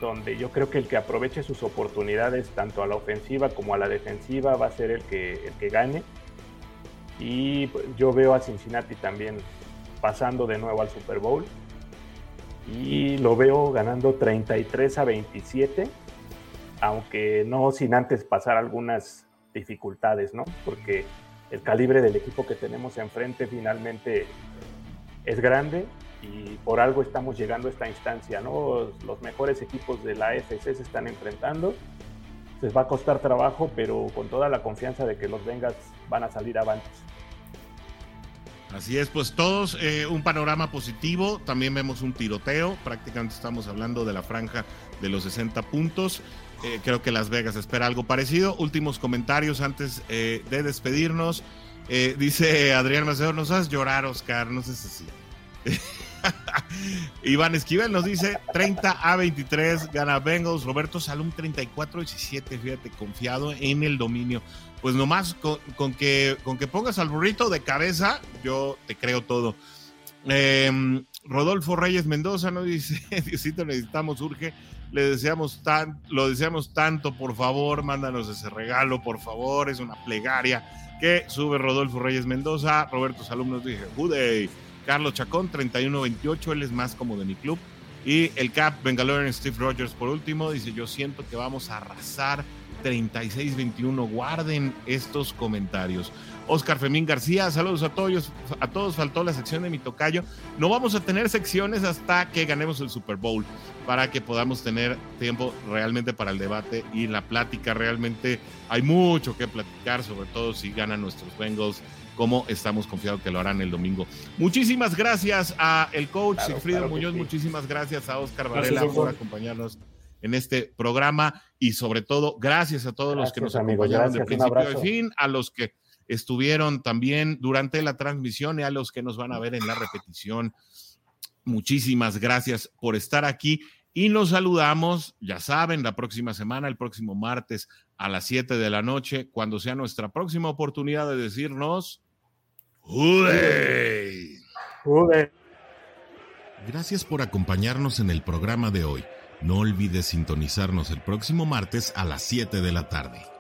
donde yo creo que el que aproveche sus oportunidades tanto a la ofensiva como a la defensiva va a ser el que, el que gane. Y yo veo a Cincinnati también pasando de nuevo al Super Bowl. Y lo veo ganando 33 a 27, aunque no sin antes pasar algunas dificultades, ¿no? Porque el calibre del equipo que tenemos enfrente finalmente es grande y por algo estamos llegando a esta instancia, ¿no? Los mejores equipos de la AFC se están enfrentando. Les va a costar trabajo, pero con toda la confianza de que los Bengals van a salir avantes. Así es, pues todos eh, un panorama positivo, también vemos un tiroteo, prácticamente estamos hablando de la franja de los 60 puntos. Eh, creo que Las Vegas espera algo parecido. Últimos comentarios antes eh, de despedirnos. dice Adrián Maceo, nos haces llorar, Oscar, no sé si Iván Esquivel nos dice 30 a 23 gana Bengals. Roberto Salum 34 17, fíjate, confiado en el dominio. Pues nomás con, que, con que pongas al burrito de cabeza, yo te creo todo. Em, Rodolfo Reyes Mendoza nos dice, Diosito, necesitamos, urge, le deseamos tan, lo deseamos tanto, por favor, mándanos ese regalo, por favor, es una plegaria que sube Rodolfo Reyes Mendoza, Roberto Salum nos dice, Juday, Carlos Chacón, 31-28, él es más como de mi club. Y el Cap Bengalore Steve Rogers por último dice, yo siento que vamos a arrasar 36-21. Guarden estos comentarios. Oscar Femín García, saludos a todos, a todos, faltó la sección de mi tocayo. No vamos a tener secciones hasta que ganemos el Super Bowl, para que podamos tener tiempo realmente para el debate y la plática. Realmente hay mucho que platicar, sobre todo si ganan nuestros Bengals como estamos confiados que lo harán el domingo. Muchísimas gracias a el coach claro, Muñoz, muchísimas gracias a Oscar Varela por acompañarnos en este programa. Y sobre todo gracias a todos los que nos acompañaron de principio a fin, a los que estuvieron también durante la transmisión y a los que nos van a ver en la repetición. Muchísimas gracias por estar aquí y nos saludamos, ya saben, la próxima semana, el próximo martes a las 7 de la noche, cuando sea nuestra próxima oportunidad de decirnos Gracias por acompañarnos en el programa de hoy. No olvides sintonizarnos el próximo martes a las 7 de la tarde.